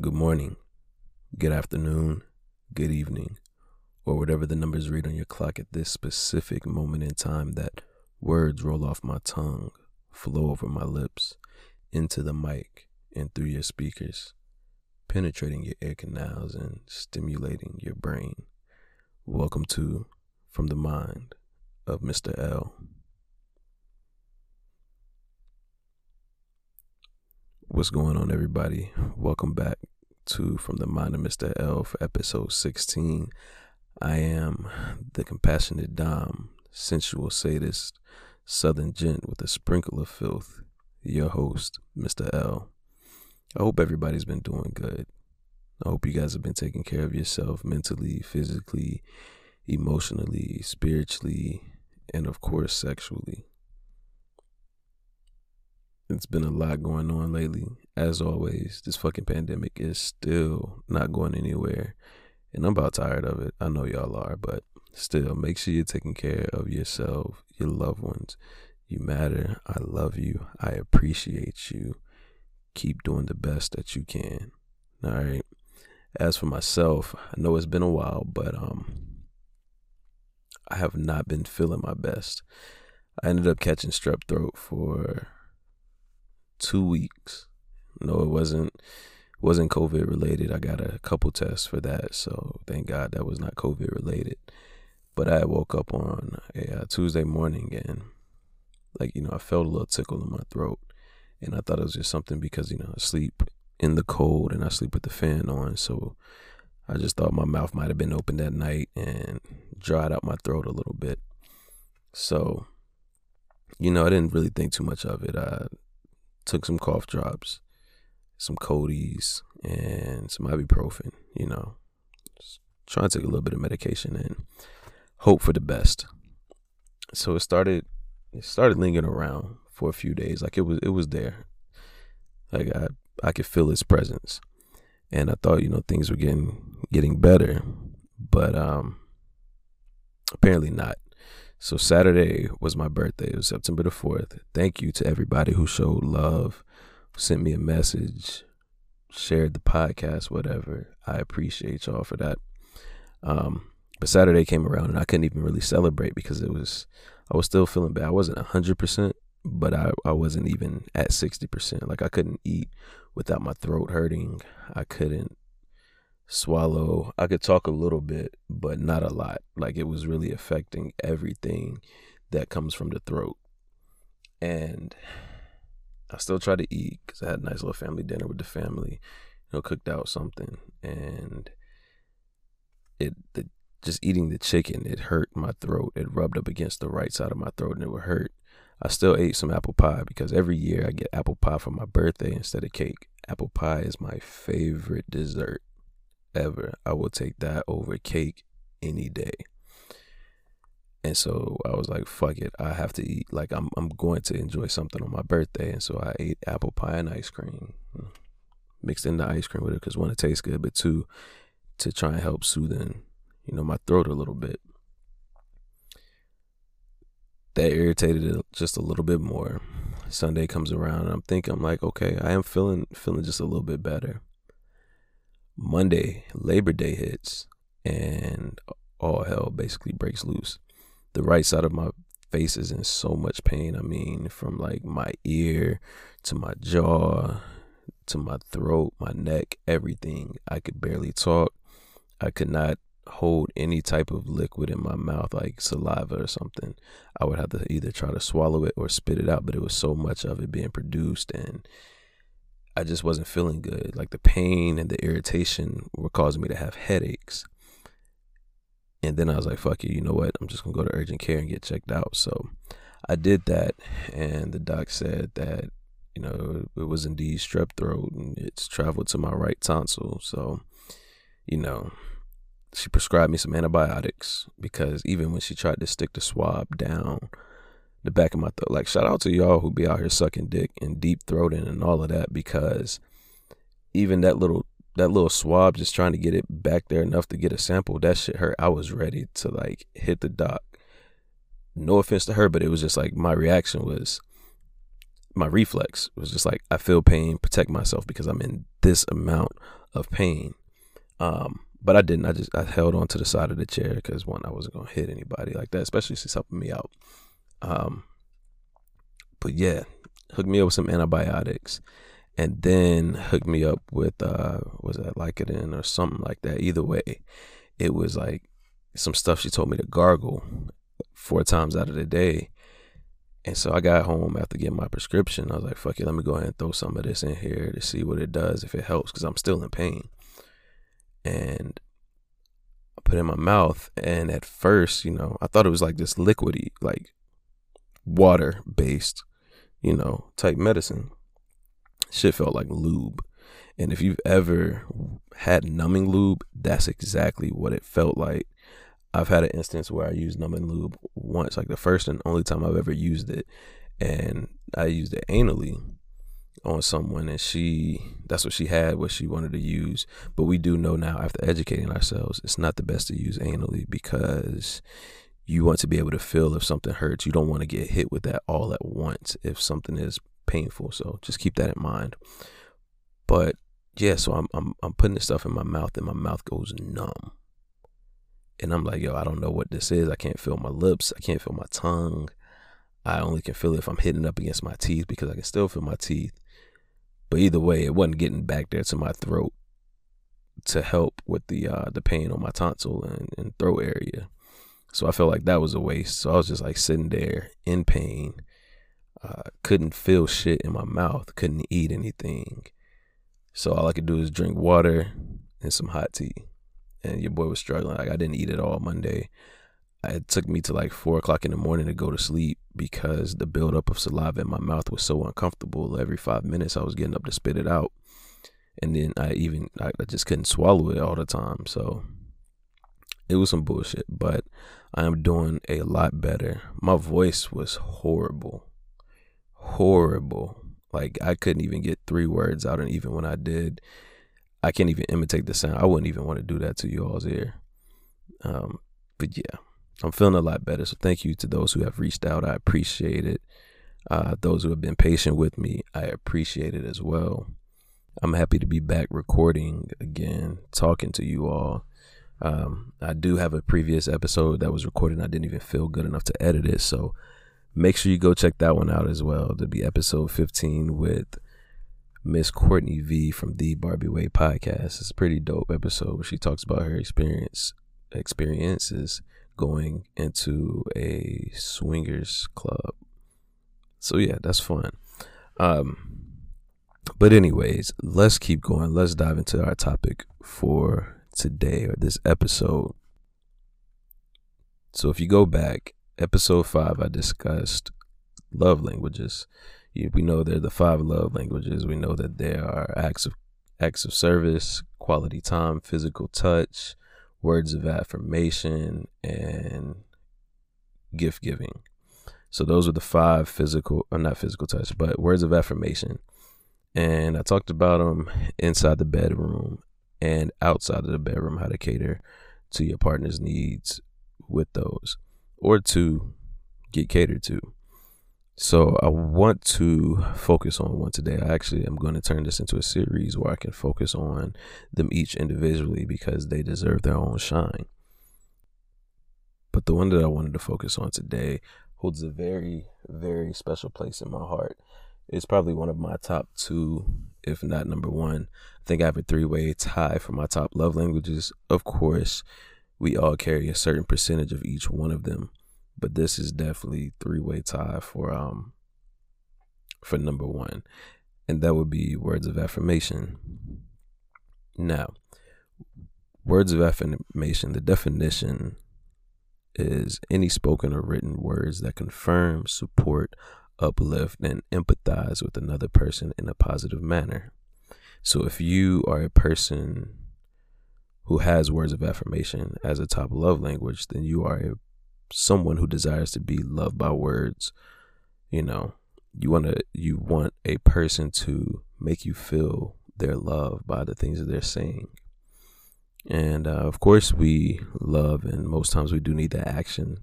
good morning, good afternoon, good evening, or whatever the numbers read on your clock at this specific moment in time that words roll off my tongue, flow over my lips, into the mic, and through your speakers, penetrating your ear canals and stimulating your brain. Welcome to From the Mind of Mr. L. What's going on, everybody? Welcome back to From the Mind of Mr. L for episode 16. I am the compassionate Dom, sensual sadist, southern gent with a sprinkle of filth, your host, Mr. L. I hope everybody's been doing good. I hope you guys have been taking care of yourself mentally, physically, emotionally, spiritually, and of course, sexually. It's been a lot going on lately. As always, this fucking pandemic is still not going anywhere. And I'm about tired of it. I know y'all are, but still, make sure you're taking care of yourself, your loved ones. You matter. I love you. I appreciate you. Keep doing the best that you can. All right. As for myself, I know it's been a while, but um I have not been feeling my best. I ended up catching strep throat for two weeks. No, it wasn't wasn't COVID related. I got a couple tests for that, so thank God that was not COVID related. But I woke up on a uh, Tuesday morning and like you know I felt a little tickle in my throat, and I thought it was just something because you know I sleep in the cold and I sleep with the fan on, so I just thought my mouth might have been open that night and dried out my throat a little bit. So, you know, I didn't really think too much of it. I took some cough drops, some Codees, and some ibuprofen. You know, Just trying to take a little bit of medication and hope for the best. So it started. It started lingering around for a few days. Like it was. It was there. Like I. I could feel its presence, and I thought you know things were getting getting better, but um, apparently not. So Saturday was my birthday. It was September the 4th. Thank you to everybody who showed love, sent me a message, shared the podcast, whatever. I appreciate y'all for that. Um, but Saturday came around and I couldn't even really celebrate because it was I was still feeling bad. I wasn't hundred percent, but I, I wasn't even at sixty percent. Like I couldn't eat without my throat hurting. I couldn't swallow. I could talk a little bit, but not a lot. Like it was really affecting everything that comes from the throat. And I still tried to eat because I had a nice little family dinner with the family, you know, cooked out something. And it, the, just eating the chicken, it hurt my throat. It rubbed up against the right side of my throat and it would hurt. I still ate some apple pie because every year I get apple pie for my birthday instead of cake. Apple pie is my favorite dessert ever. I will take that over cake any day. And so I was like, fuck it. I have to eat. Like I'm I'm going to enjoy something on my birthday. And so I ate apple pie and ice cream. Mm, mixed in the ice cream with it because one, it tastes good, but two, to try and help soothing, you know, my throat a little bit. That irritated it just a little bit more. Sunday comes around and I'm thinking I'm like, okay, I am feeling feeling just a little bit better. Monday, Labor Day hits, and all hell basically breaks loose. The right side of my face is in so much pain. I mean, from like my ear to my jaw to my throat, my neck, everything. I could barely talk. I could not hold any type of liquid in my mouth, like saliva or something. I would have to either try to swallow it or spit it out, but it was so much of it being produced and I just wasn't feeling good. Like the pain and the irritation were causing me to have headaches. And then I was like, fuck it, you know what? I'm just gonna go to urgent care and get checked out. So I did that and the doc said that, you know, it was indeed strep throat and it's traveled to my right tonsil. So, you know, she prescribed me some antibiotics because even when she tried to stick the swab down the back of my throat. Like shout out to y'all who be out here sucking dick and deep throating and all of that because even that little that little swab just trying to get it back there enough to get a sample, that shit hurt. I was ready to like hit the doc. No offense to her, but it was just like my reaction was my reflex was just like I feel pain, protect myself because I'm in this amount of pain. Um, but I didn't. I just I held on to the side of the chair because one, I wasn't gonna hit anybody like that, especially since helping me out. Um, but yeah, hooked me up with some antibiotics, and then hooked me up with uh, was that Vicodin or something like that. Either way, it was like some stuff she told me to gargle four times out of the day. And so I got home after getting my prescription. I was like, fuck it, let me go ahead and throw some of this in here to see what it does, if it helps, because I'm still in pain. And I put it in my mouth. And at first, you know, I thought it was like this liquidy, like water based, you know, type medicine. Shit felt like lube. And if you've ever had numbing lube, that's exactly what it felt like. I've had an instance where I used numbing lube once, like the first and only time I've ever used it, and I used it anally on someone, and she that's what she had, what she wanted to use. But we do know now, after educating ourselves, it's not the best to use anally because you want to be able to feel if something hurts. You don't want to get hit with that all at once if something is painful. So just keep that in mind. But yeah, so I'm I'm I'm putting this stuff in my mouth, and my mouth goes numb and I'm like, yo, I don't know what this is. I can't feel my lips. I can't feel my tongue. I only can feel it if I'm hitting up against my teeth because I can still feel my teeth. But either way, it wasn't getting back there to my throat to help with the uh, the pain on my tonsil and, and throat area. So I felt like that was a waste. So I was just like sitting there in pain. Uh, couldn't feel shit in my mouth. Couldn't eat anything. So all I could do is drink water and some hot tea and your boy was struggling. Like I didn't eat at all Monday. It took me to like four o'clock in the morning to go to sleep because the buildup of saliva in my mouth was so uncomfortable. Every five minutes, I was getting up to spit it out, and then I even I, I just couldn't swallow it all the time. So it was some bullshit. But I am doing a lot better. My voice was horrible, horrible. Like I couldn't even get three words out, and even when I did, I can't even imitate the sound. I wouldn't even want to do that to you all's ear. Um, but yeah, I'm feeling a lot better. So thank you to those who have reached out. I appreciate it. Uh, those who have been patient with me, I appreciate it as well. I'm happy to be back recording again, talking to you all. Um, I do have a previous episode that was recorded. I didn't even feel good enough to edit it. So make sure you go check that one out as well. To be episode 15 with Miss Courtney V from the Barbie Way podcast. It's a pretty dope episode where she talks about her experience experiences going into a swingers club. So yeah, that's fun. Um but anyways, let's keep going. Let's dive into our topic for today or this episode. So if you go back, episode 5 I discussed love languages we know they're the five love languages. We know that there are acts of acts of service, quality time, physical touch, words of affirmation, and gift giving. So those are the five physical, or not physical touch, but words of affirmation. And I talked about them inside the bedroom and outside of the bedroom, how to cater to your partner's needs with those, or to get catered to. So I want to focus on one today. I actually am going to turn this into a series where I can focus on them each individually because they deserve their own shine. But the one that I wanted to focus on today holds a very, very special place in my heart. It's probably one of my top two, if not number one. I think I have a three way tie for my top love languages. Of course, we all carry a certain percentage of each one of them but this is definitely three way tie for um for number one, and that would be words of affirmation. Now, words of affirmation, the definition is any spoken or written words that confirm, support, uplift, and empathize with another person in a positive manner. So if you are a person who has words of affirmation as a top love language, then you are a someone who desires to be loved by words, you know, you want to you want a person to make you feel their love by the things that they're saying. And uh, of course, we love, and most times we do need the action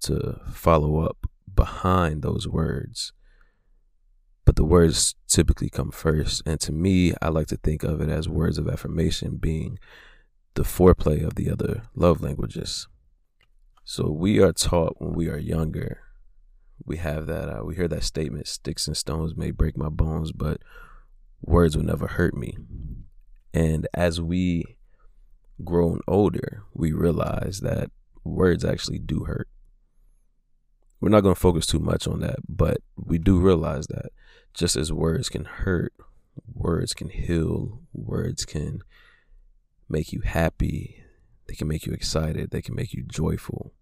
to follow up behind those words. but the words typically come first. And to me, I like to think of it as words of affirmation being the foreplay of the other love languages. So we are taught when we are younger. We have that, uh, we hear that statement sticks and stones may break my bones, but words will never hurt me. And as we grown older, we realize that words actually do hurt. We're not going to focus too much on that, but we do realize that just as words can hurt, words can heal, words can make you happy, they can make you excited, they can make you joyful.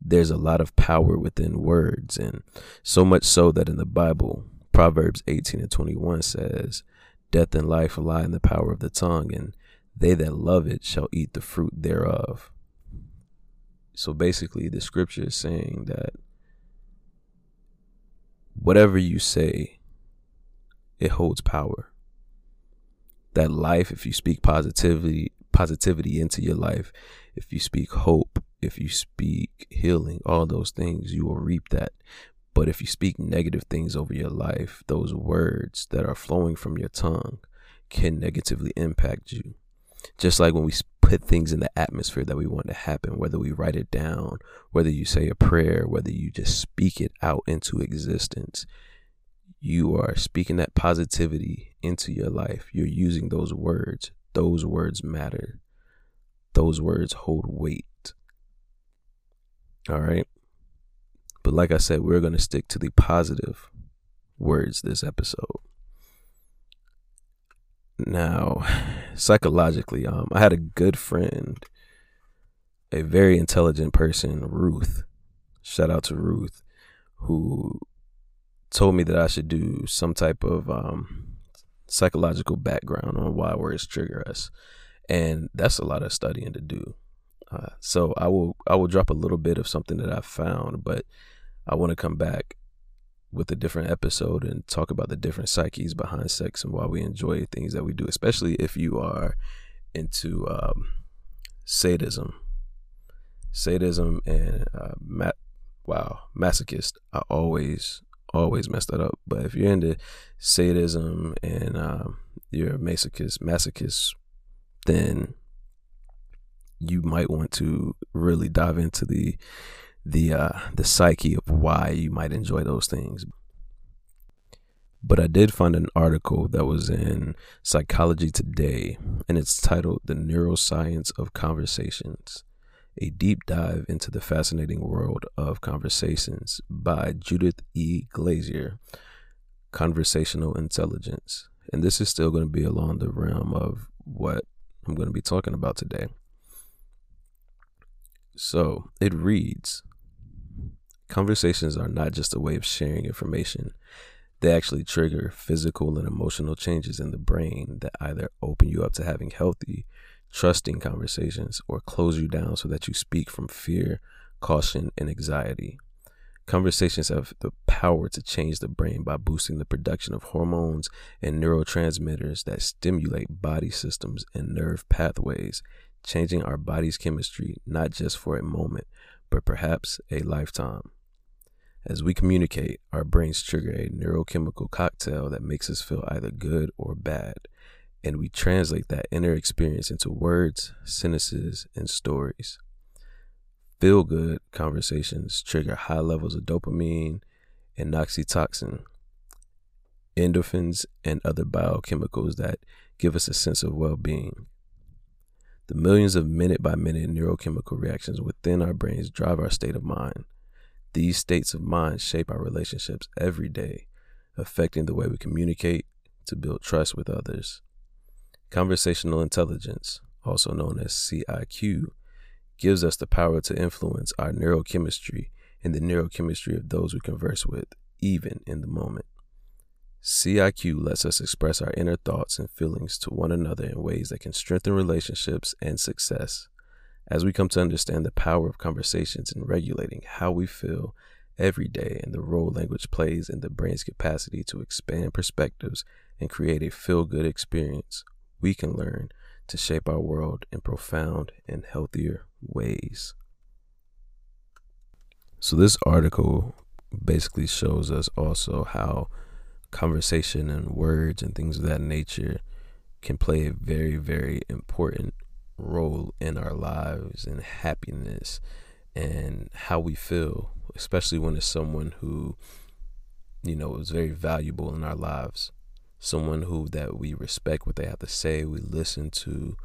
There's a lot of power within words, and so much so that in the Bible, Proverbs 18 and 21 says, Death and life lie in the power of the tongue, and they that love it shall eat the fruit thereof. So basically, the scripture is saying that whatever you say, it holds power. That life, if you speak positivity, positivity into your life, if you speak hope, if you speak healing, all those things, you will reap that. But if you speak negative things over your life, those words that are flowing from your tongue can negatively impact you. Just like when we put things in the atmosphere that we want to happen, whether we write it down, whether you say a prayer, whether you just speak it out into existence, you are speaking that positivity into your life. You're using those words. Those words matter. Those words hold weight. All right. But like I said, we're going to stick to the positive words this episode. Now, psychologically, um, I had a good friend, a very intelligent person, Ruth. Shout out to Ruth, who told me that I should do some type of um, psychological background on why words trigger us, and that's a lot of studying to do. Uh, so I will I will drop a little bit of something that I found, but I want to come back with a different episode and talk about the different psyches behind sex and why we enjoy things that we do, especially if you are into um, sadism. Sadism and uh, ma- wow, masochist. I always always mess that up. But if you're into sadism and um, you're a masochist, masochist, then you might want to really dive into the the uh, the psyche of why you might enjoy those things. But I did find an article that was in Psychology Today, and it's titled "The Neuroscience of Conversations." A deep dive into the fascinating world of conversations by Judith E. Glaser, Conversational Intelligence. And this is still going to be along the realm of what I'm going to be talking about today. So it reads Conversations are not just a way of sharing information, they actually trigger physical and emotional changes in the brain that either open you up to having healthy, trusting conversations or close you down so that you speak from fear, caution, and anxiety. Conversations have the power to change the brain by boosting the production of hormones and neurotransmitters that stimulate body systems and nerve pathways, changing our body's chemistry not just for a moment, but perhaps a lifetime. As we communicate, our brains trigger a neurochemical cocktail that makes us feel either good or bad, and we translate that inner experience into words, sentences, and stories. Feel good conversations trigger high levels of dopamine and oxytocin, endorphins, and other biochemicals that give us a sense of well being. The millions of minute by minute neurochemical reactions within our brains drive our state of mind. These states of mind shape our relationships every day, affecting the way we communicate to build trust with others. Conversational intelligence, also known as CIQ, gives us the power to influence our neurochemistry and the neurochemistry of those we converse with, even in the moment. CIQ lets us express our inner thoughts and feelings to one another in ways that can strengthen relationships and success. As we come to understand the power of conversations in regulating how we feel every day and the role language plays in the brain's capacity to expand perspectives and create a feel good experience, we can learn to shape our world in profound and healthier ways. So, this article basically shows us also how conversation and words and things of that nature can play a very, very important role in our lives and happiness and how we feel, especially when it's someone who, you know, is very valuable in our lives. Someone who that we respect what they have to say, we listen to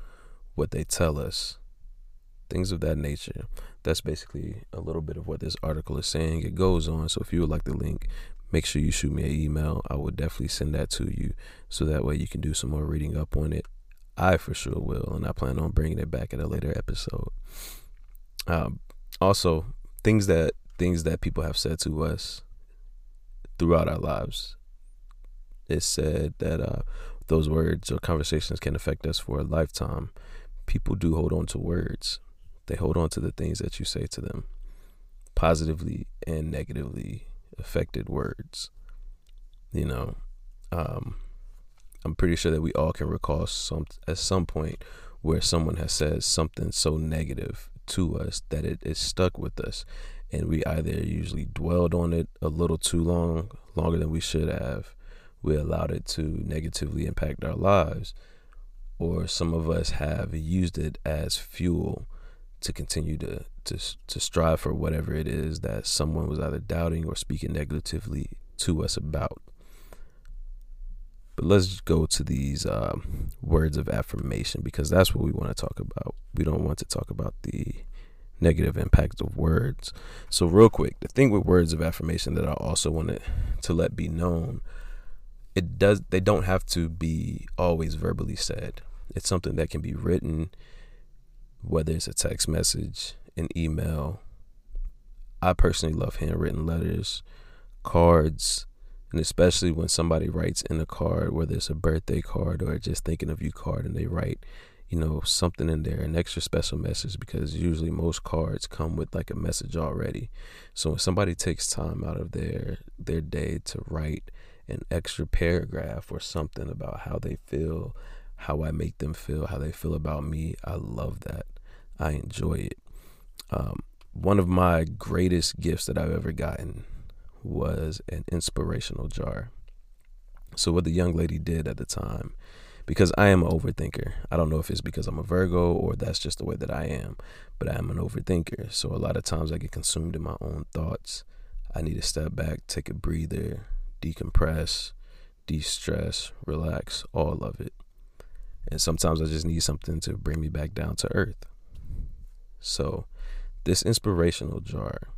what they tell us, things of that nature. That's basically a little bit of what this article is saying. It goes on. So if you would like the link, make sure you shoot me an email. I would definitely send that to you so that way you can do some more reading up on it. I for sure will, and I plan on bringing it back in a later episode. Um, also, things that things that people have said to us throughout our lives. It said that uh, those words or conversations can affect us for a lifetime. People do hold on to words. They hold on to the things that you say to them, positively and negatively affected words. You know, um, I'm pretty sure that we all can recall some at some point where someone has said something so negative to us that it is stuck with us, and we either usually dwelled on it a little too long, longer than we should have. We allowed it to negatively impact our lives, or some of us have used it as fuel to continue to to to strive for whatever it is that someone was either doubting or speaking negatively to us about. But let's go to these um, words of affirmation because that's what we want to talk about. We don't want to talk about the negative impact of words. So, real quick, the thing with words of affirmation that I also wanted to let be known, it does they don't have to be always verbally said. It's something that can be written, whether it's a text message, an email. I personally love handwritten letters, cards, and especially when somebody writes in a card, whether it's a birthday card or just thinking of you card, and they write, you know, something in there, an extra special message, because usually most cards come with like a message already. So when somebody takes time out of their their day to write an extra paragraph or something about how they feel, how I make them feel, how they feel about me, I love that. I enjoy it. Um, one of my greatest gifts that I've ever gotten was an inspirational jar. So what the young lady did at the time, because I am an overthinker. I don't know if it's because I'm a Virgo or that's just the way that I am, but I am an overthinker. So a lot of times I get consumed in my own thoughts. I need to step back, take a breather, decompress, de-stress, relax, all of it. And sometimes I just need something to bring me back down to earth. So this inspirational jar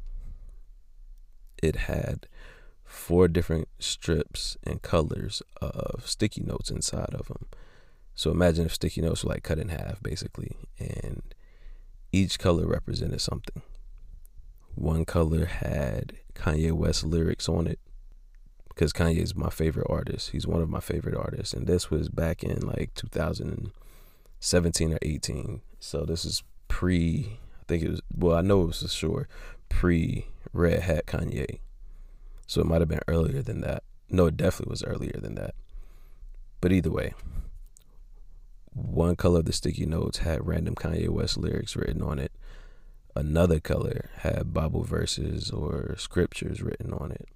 it had four different strips and colors of sticky notes inside of them. So imagine if sticky notes were like cut in half, basically, and each color represented something. One color had Kanye West lyrics on it because Kanye is my favorite artist. He's one of my favorite artists, and this was back in like 2017 or 18. So this is pre. I think it was. Well, I know it was for sure pre Red Hat Kanye. So it might have been earlier than that. No, it definitely was earlier than that. But either way, one color of the sticky notes had random Kanye West lyrics written on it. Another color had Bible verses or scriptures written on it.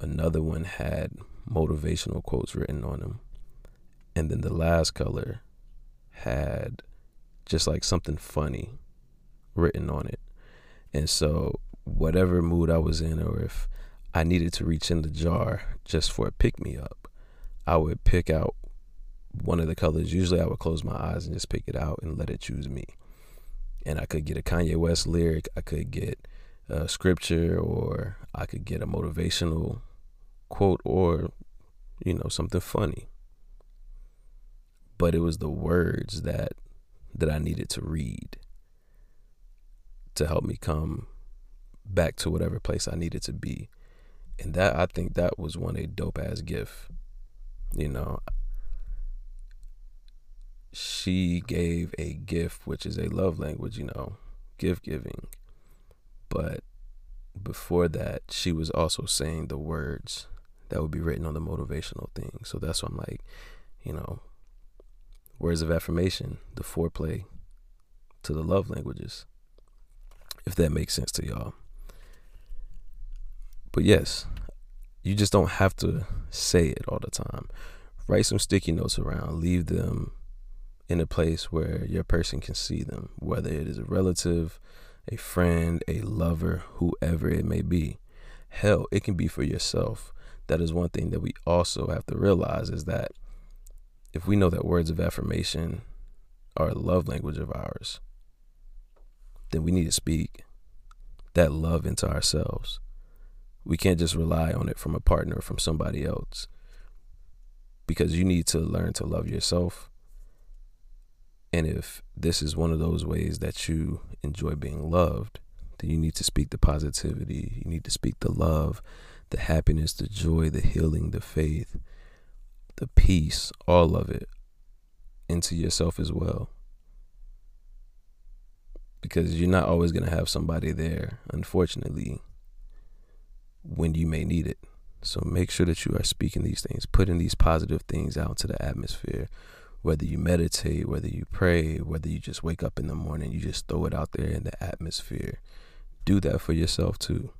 Another one had motivational quotes written on them. And then the last color had just like something funny written on it. And so whatever mood I was in, or if I needed to reach in the jar just for a pick me up, I would pick out one of the colors. Usually I would close my eyes and just pick it out and let it choose me. And I could get a Kanye West lyric, I could get a scripture, or I could get a motivational quote, or, you know, something funny. But it was the words that that I needed to read to help me come back to whatever place I needed to be. And that I think that was one a dope ass gift. You know, she gave a gift which is a love language, you know, gift giving. But before that, she was also saying the words that would be written on the motivational thing. So that's why I'm like, you know, words of affirmation, the foreplay to the love languages. If that makes sense to y'all. But yes, You just don't have to say it all the time. Write some sticky notes around, leave them in a place where your person can see them, whether it is a relative, a friend, a lover, whoever it may be. Hell, it can be for yourself. That is one thing that we also have to realize is that if we know that words of affirmation are a love language of ours, then we need to speak that love into ourselves. We can't just rely on it from a partner or from somebody else because you need to learn to love yourself. And if this is one of those ways that you enjoy being loved, then you need to speak the positivity. You need to speak the love, the happiness, the joy, the healing, the faith, the peace, all of it into yourself as well because you're not always going to have somebody there, unfortunately, when you may need it. So make sure that you are speaking these things, putting these positive things out to the atmosphere. Whether you meditate, whether you pray, whether you just wake up in the morning, you just throw it out there in the atmosphere. Do that for yourself too.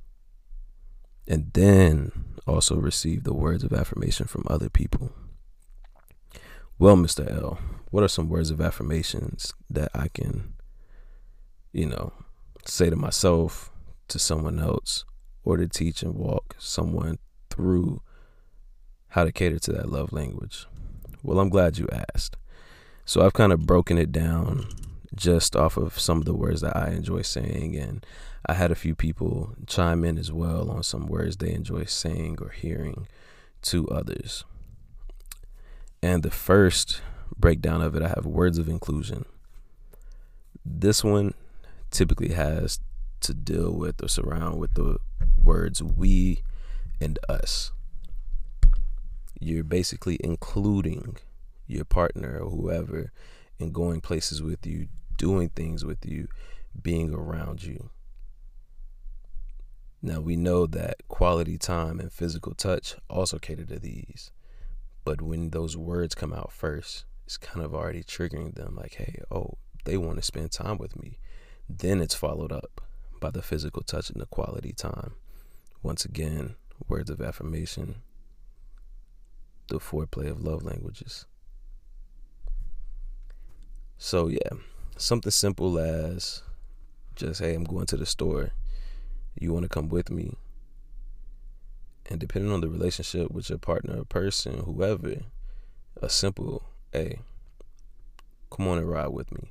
And then also receive the words of affirmation from other people. Well, Mr. L, what are some words of affirmations that I can you know, say to myself, to someone else, or to teach and walk someone through how to cater to that love language? Well, I'm glad you asked. So I've kind of broken it down just off of some of the words that I enjoy saying. And I had a few people chime in as well on some words they enjoy saying or hearing to others. And the first breakdown of it, I have words of inclusion. This one typically has to deal with or surround with the words we and us. You're basically including your partner or whoever in going places with you, doing things with you, being around you. Now we know that quality time and physical touch also cater to these. But when those words come out first, it's kind of already triggering them like, hey, oh, they want to spend time with me. Then it's followed up by the physical touch and the quality time. Once again, words of affirmation, the foreplay of love languages. So, yeah, something simple as just, hey, I'm going to the store. You want to come with me? And depending on the relationship with your partner, a person, whoever, a simple, hey, come on and ride with me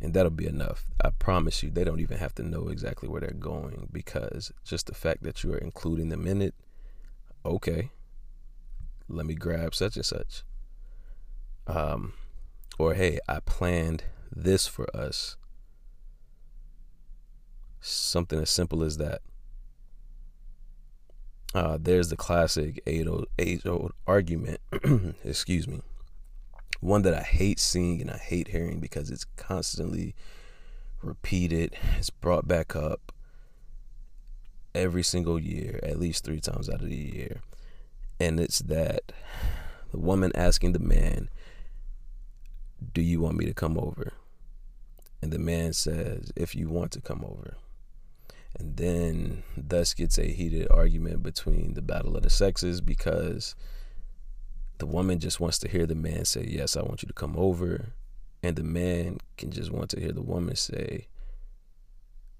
and that'll be enough. I promise you, they don't even have to know exactly where they're going because just the fact that you are including them in it, okay, let me grab such and such. Um, or hey, I planned this for us. Something as simple as that. Uh, there's the classic age old argument, excuse me, one that I hate seeing and I hate hearing because it's constantly repeated. It's brought back up every single year, at least three times out of the year. And it's that the woman asking the man, Do you want me to come over? And the man says, If you want to come over. And then thus gets a heated argument between the battle of the sexes because the woman just wants to hear the man say, Yes, I want you to come over. And the man can just want to hear the woman say,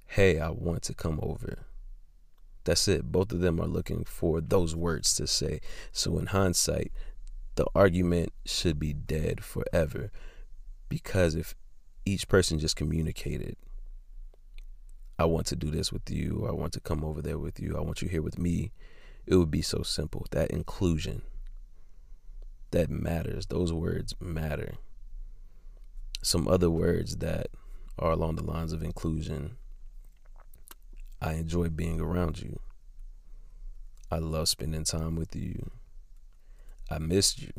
Hey, I want to come over. That's it. Both of them are looking for those words to say. So, in hindsight, the argument should be dead forever because if each person just communicated, I want to do this with you, I want to come over there with you, I want you here with me, it would be so simple. That inclusion that matters. Those words matter. Some other words that are along the lines of inclusion. I enjoy being around you. I love spending time with you. I missed you.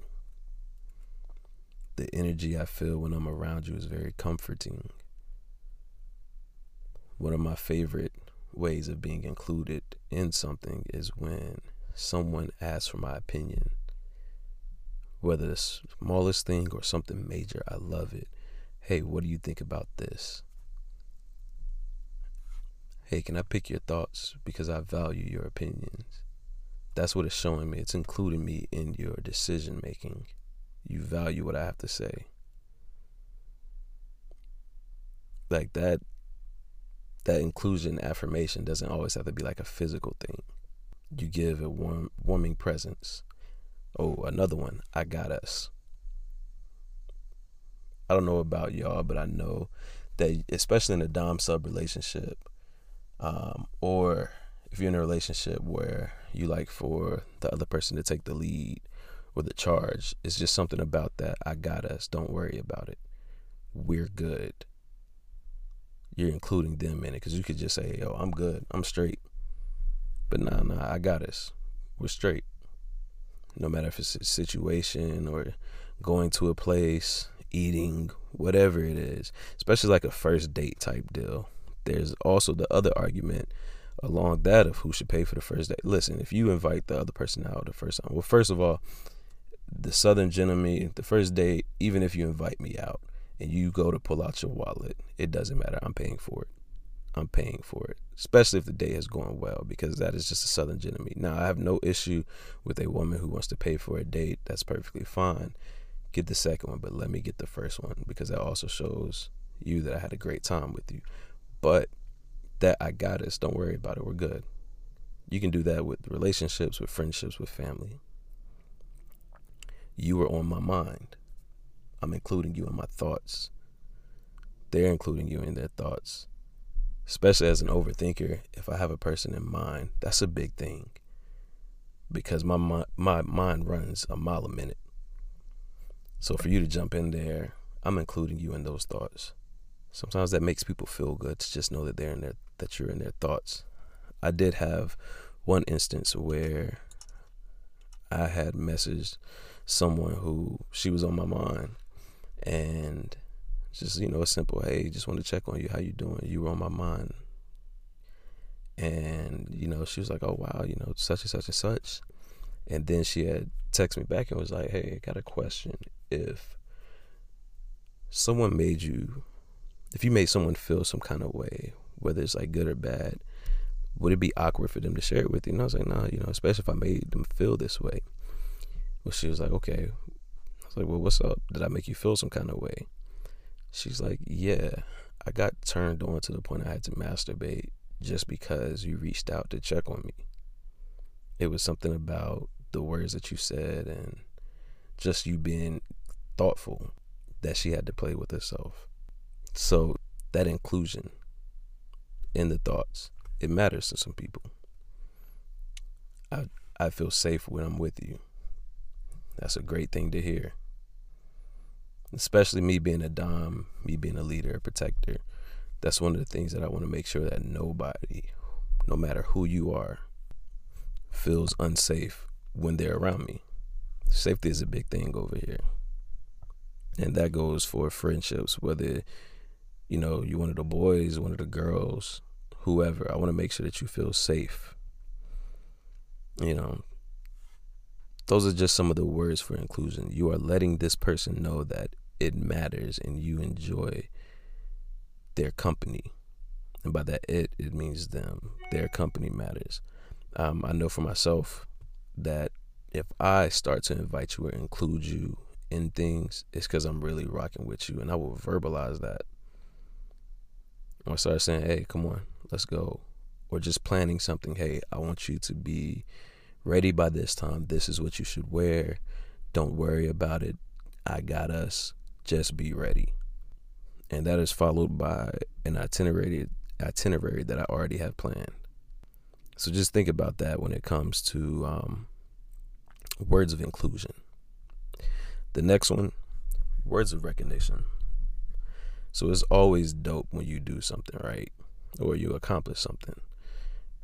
The energy I feel when I'm around you is very comforting. One of my favorite ways of being included in something is when someone asks for my opinion whether the smallest thing or something major, I love it. Hey, what do you think about this? Hey, can I pick your thoughts because I value your opinions? That's what it's showing me. It's including me in your decision making. You value what I have to say. Like that that inclusion affirmation doesn't always have to be like a physical thing. You give a warm warming presence. Oh, another one. I got us. I don't know about y'all, but I know that especially in a dom sub relationship, um, or if you're in a relationship where you like for the other person to take the lead or the charge, it's just something about that. I got us. Don't worry about it. We're good. You're including them in it because you could just say, "Yo, I'm good. I'm straight." But nah, nah, I got us. We're straight. No matter if it's a situation or going to a place, eating, whatever it is, especially like a first date type deal. There's also the other argument along that of who should pay for the first date. Listen, if you invite the other person out the first time, well, first of all, the Southern gentleman, the first date, even if you invite me out and you go to pull out your wallet, it doesn't matter. I'm paying for it. I'm paying for it, especially if the day has gone well, because that is just a Southern gentleman. Now, I have no issue with a woman who wants to pay for a date. That's perfectly fine. Get the second one, but let me get the first one because that also shows you that I had a great time with you. But that I got us. Don't worry about it. We're good. You can do that with relationships, with friendships, with family. You were on my mind. I'm including you in my thoughts. They're including you in their thoughts. Especially as an overthinker, if I have a person in mind, that's a big thing. Because my my mind runs a mile a minute. So for you to jump in there, I'm including you in those thoughts. Sometimes that makes people feel good to just know that they're in their that you're in their thoughts. I did have one instance where I had messaged someone who she was on my mind and just you know a simple. Hey just want to check on you. How you doing? You were on my mind. And you know she was like oh wow you know such and such and such. And then she had texted me back and was like hey i got a question. If someone made you if you made someone feel some kind of way whether it's like good or bad would it be awkward for them to share it with you? And i was like nah, you know especially if i made them feel this way. Well she was like okay. I was like well what's up? Did i make you feel some kind of way she's like yeah i got turned on to the point i had to masturbate just because you reached out to check on me it was something about the words that you said and just you being thoughtful that she had to play with herself so that inclusion in the thoughts, it matters to some people. I I feel safe when I'm with you. That's a great thing to hear. Especially me being a dom, me being a leader, a protector. That's one of the things that I want to make sure that nobody, no matter who you are, feels unsafe when they're around me. Safety is a big thing over here. And that goes for friendships, whether you know, you're one of the boys, one of the girls, whoever. I want to make sure that you feel safe. You know, those are just some of the words for inclusion. You are letting this person know that it matters and you enjoy their company. And by that, it, it means them. Their company matters. Um, I know for myself that if I start to invite you or include you in things, it's because I'm really rocking with you. And I will verbalize that or start saying, hey, come on, let's go. Or just planning something, hey, I want you to be ready by this time. This is what you should wear. Don't worry about it. I got us. Just be ready. And that is followed by an itinerary itinerary that I already have planned. So just think about that when it comes to um, words of inclusion. The next one, words of recognition. So it's always dope when you do something right or you accomplish something.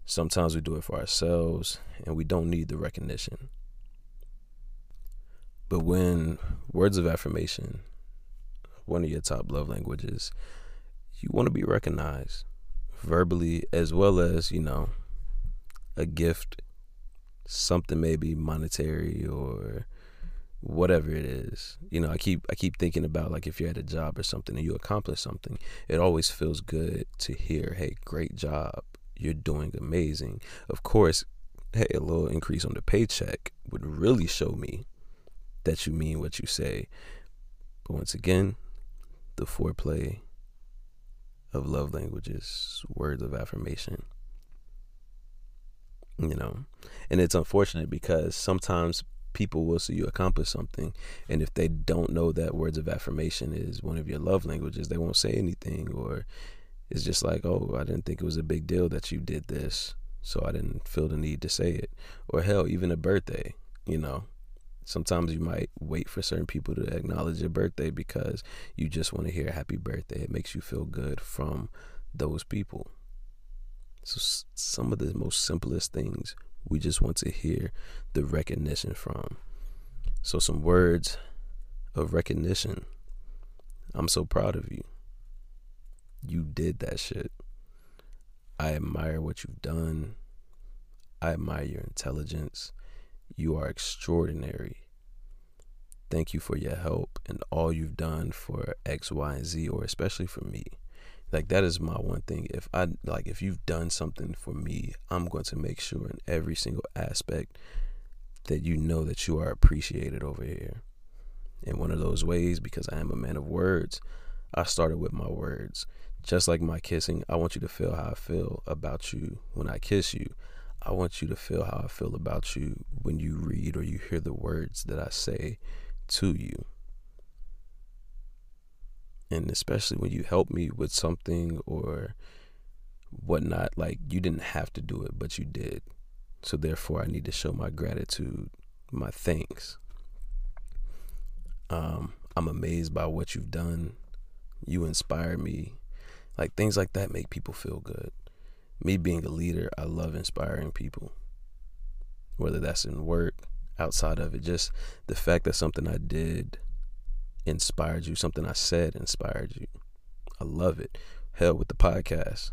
Sometimes we do it for ourselves and we don't need the recognition. But when words of affirmation, one of your top love languages, you want to be recognized verbally as well as, you know, a gift, something maybe monetary or whatever it is. You know i keep i keep thinking about like if you're at a job or something and you accomplish something it always feels good to hear hey great job. You're doing amazing. Of course hey, a little increase on the paycheck would really show me that you mean what you say. But once again, the foreplay of love languages, words of affirmation. You know, and it's unfortunate because sometimes people will see you accomplish something, and if they don't know that words of affirmation is one of your love languages, they won't say anything, or it's just like, oh, I didn't think it was a big deal that you did this, so I didn't feel the need to say it. Or hell, even a birthday, you know. Sometimes you might wait for certain people to acknowledge your birthday because you just want to hear happy birthday. It makes you feel good from those people. So some of the most simplest things we just want to hear the recognition from. So some words of recognition. I'm so proud of you. You did that shit. I admire what you've done. I admire your intelligence. You are extraordinary. Thank you for your help and all you've done for X, Y, and Z, or especially for me. Like that is my one thing. If I like if you've done something for me, I'm going to make sure in every single aspect that you know that you are appreciated over here. In one of those ways, because I am a man of words, I started with my words. Just like my kissing, I want you to feel how I feel about you when I kiss you. I want you to feel how I feel about you when you read or you hear the words that I say to you. And especially when you help me with something or whatnot, like you didn't have to do it, but you did. So therefore, I need to show my gratitude, my thanks. Um, I'm amazed by what you've done. You inspire me. Like things like that make people feel good me being a leader, I love inspiring people. Whether that's in work, outside of it, just the fact that something I did inspired you, something I said inspired you. I love it. Hell with the podcast.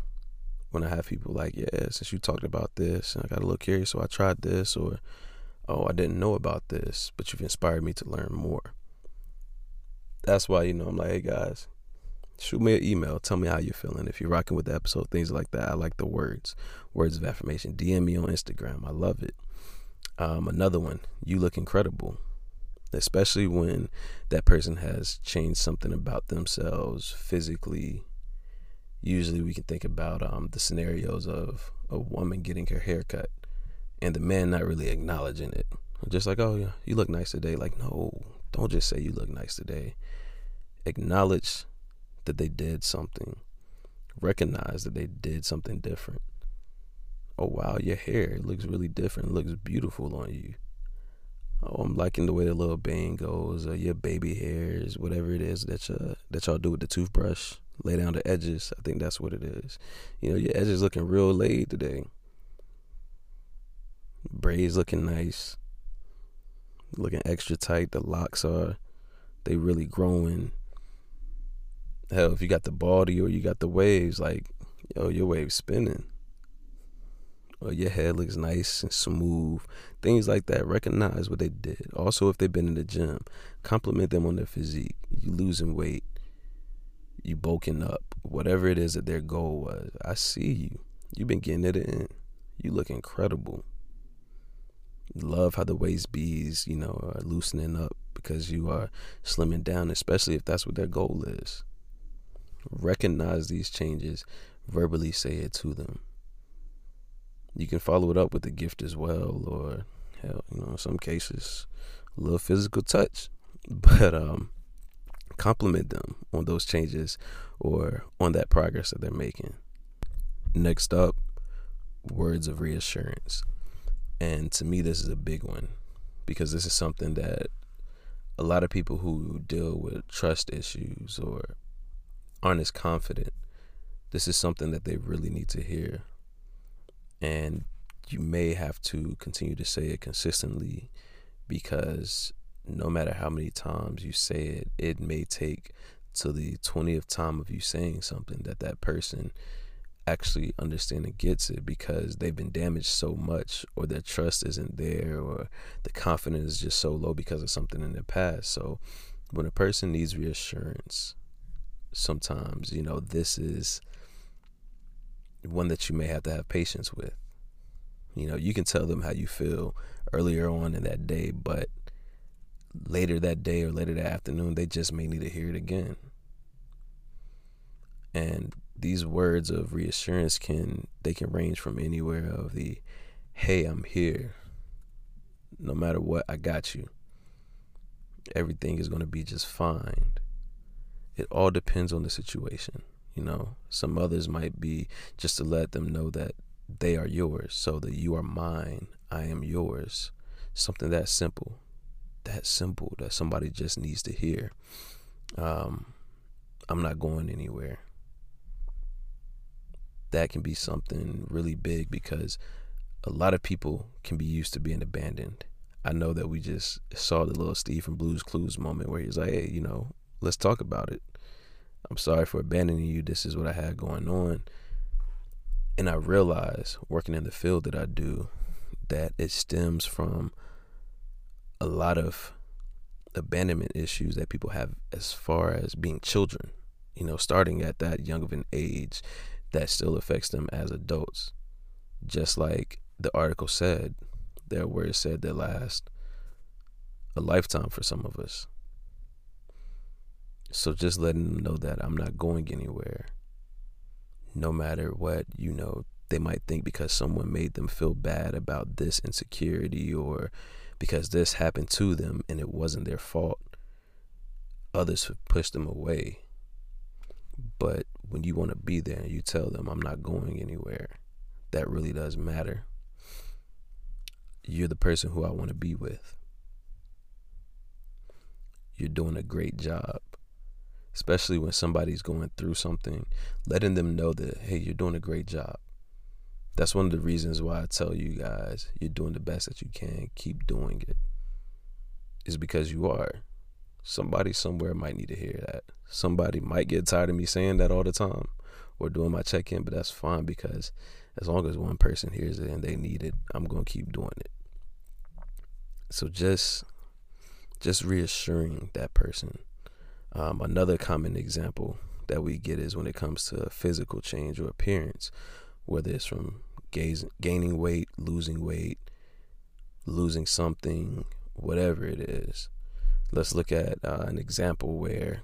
When I have people like, yeah, since you talked about this, and I got a little curious, so I tried this, or oh, I didn't know about this, but you've inspired me to learn more. That's why, you know, I'm like, hey guys, shoot me an email. Tell me how you're feeling. If you're rocking with the episode, things like that. I like the words, words of affirmation. DM me on Instagram. I love it. Um, another one, you look incredible, especially when that person has changed something about themselves physically. Usually, we can think about um, the scenarios of a woman getting her hair cut and the man not really acknowledging it. Just like, oh, yeah, you look nice today. Like, no, don't just say you look nice today. Acknowledge that they did something. Recognize that they did something different. Oh wow, your hair looks really different. It looks beautiful on you. Oh, I'm liking the way the little bang goes, or your baby hairs, whatever it is that you that y'all do with the toothbrush. Lay down the edges. I think that's what it is. You know, your edges looking real laid today. Braids looking nice. Looking extra tight. The locks are they really growing hell, if you got the body or you got the waves, like, yo, your wave's spinning. Or your head looks nice and smooth. Things like that. Recognize what they did. Also, if they've been in the gym, compliment them on their physique. You losing weight. You bulking up. Whatever it is that their goal was. I see you. You've been getting it in. You look incredible. Love how the waist beads, you know, are loosening up because you are slimming down, especially if that's what their goal is recognize these changes, verbally say it to them. You can follow it up with a gift as well, or hell, you know, in some cases, a little physical touch. But um, compliment them on those changes or on that progress that they're making. Next up, words of reassurance. And to me, this is a big one because this is something that a lot of people who deal with trust issues or aren't as confident, this is something that they really need to hear. And you may have to continue to say it consistently because no matter how many times you say it, it may take to the 20th time of you saying something that that person actually understands and gets it because they've been damaged so much or their trust isn't there or the confidence is just so low because of something in the past. So when a person needs reassurance, sometimes. You know, this is one that you may have to have patience with. You know, you can tell them how you feel earlier on in that day, but later that day or later that afternoon, they just may need to hear it again. And these words of reassurance can they can range from anywhere of the hey, I'm here. No matter what, I got you. Everything is going to be just fine. It all depends on the situation. You know, some others might be just to let them know that they are yours, so that you are mine, I am yours. Something that simple, that simple that somebody just needs to hear. Um, I'm not going anywhere. That can be something really big because a lot of people can be used to being abandoned. I know that we just saw the little Steve from Blue's Clues moment where he's like, hey, you know, let's talk about it. I'm sorry for abandoning you. This is what I had going on. And I realize working in the field that I do that it stems from a lot of abandonment issues that people have as far as being children, you know, starting at that young of an age that still affects them as adults. Just like the article said, there where it said that last a lifetime for some of us. So just letting them know that I'm not going anywhere. No matter what, you know, they might think because someone made them feel bad about this insecurity or because this happened to them and it wasn't their fault. Others have pushed them away. But when you want to be there and you tell them, I'm not going anywhere, that really does matter. You're the person who I want to be with. You're doing a great job. Especially when somebody's going through something, letting them know that, hey, you're doing a great job. That's one of the reasons why I tell you guys you're doing the best that you can. Keep doing it. Is because you are. Somebody somewhere might need to hear that. Somebody might get tired of me saying that all the time or doing my check in, but that's fine because as long as one person hears it and they need it, I'm going to keep doing it. So just just reassuring that person. Um, another common example that we get is when it comes to physical change or appearance, whether it's from gaze, gaining weight, losing weight, losing something, whatever it is. Let's look at uh, an example where,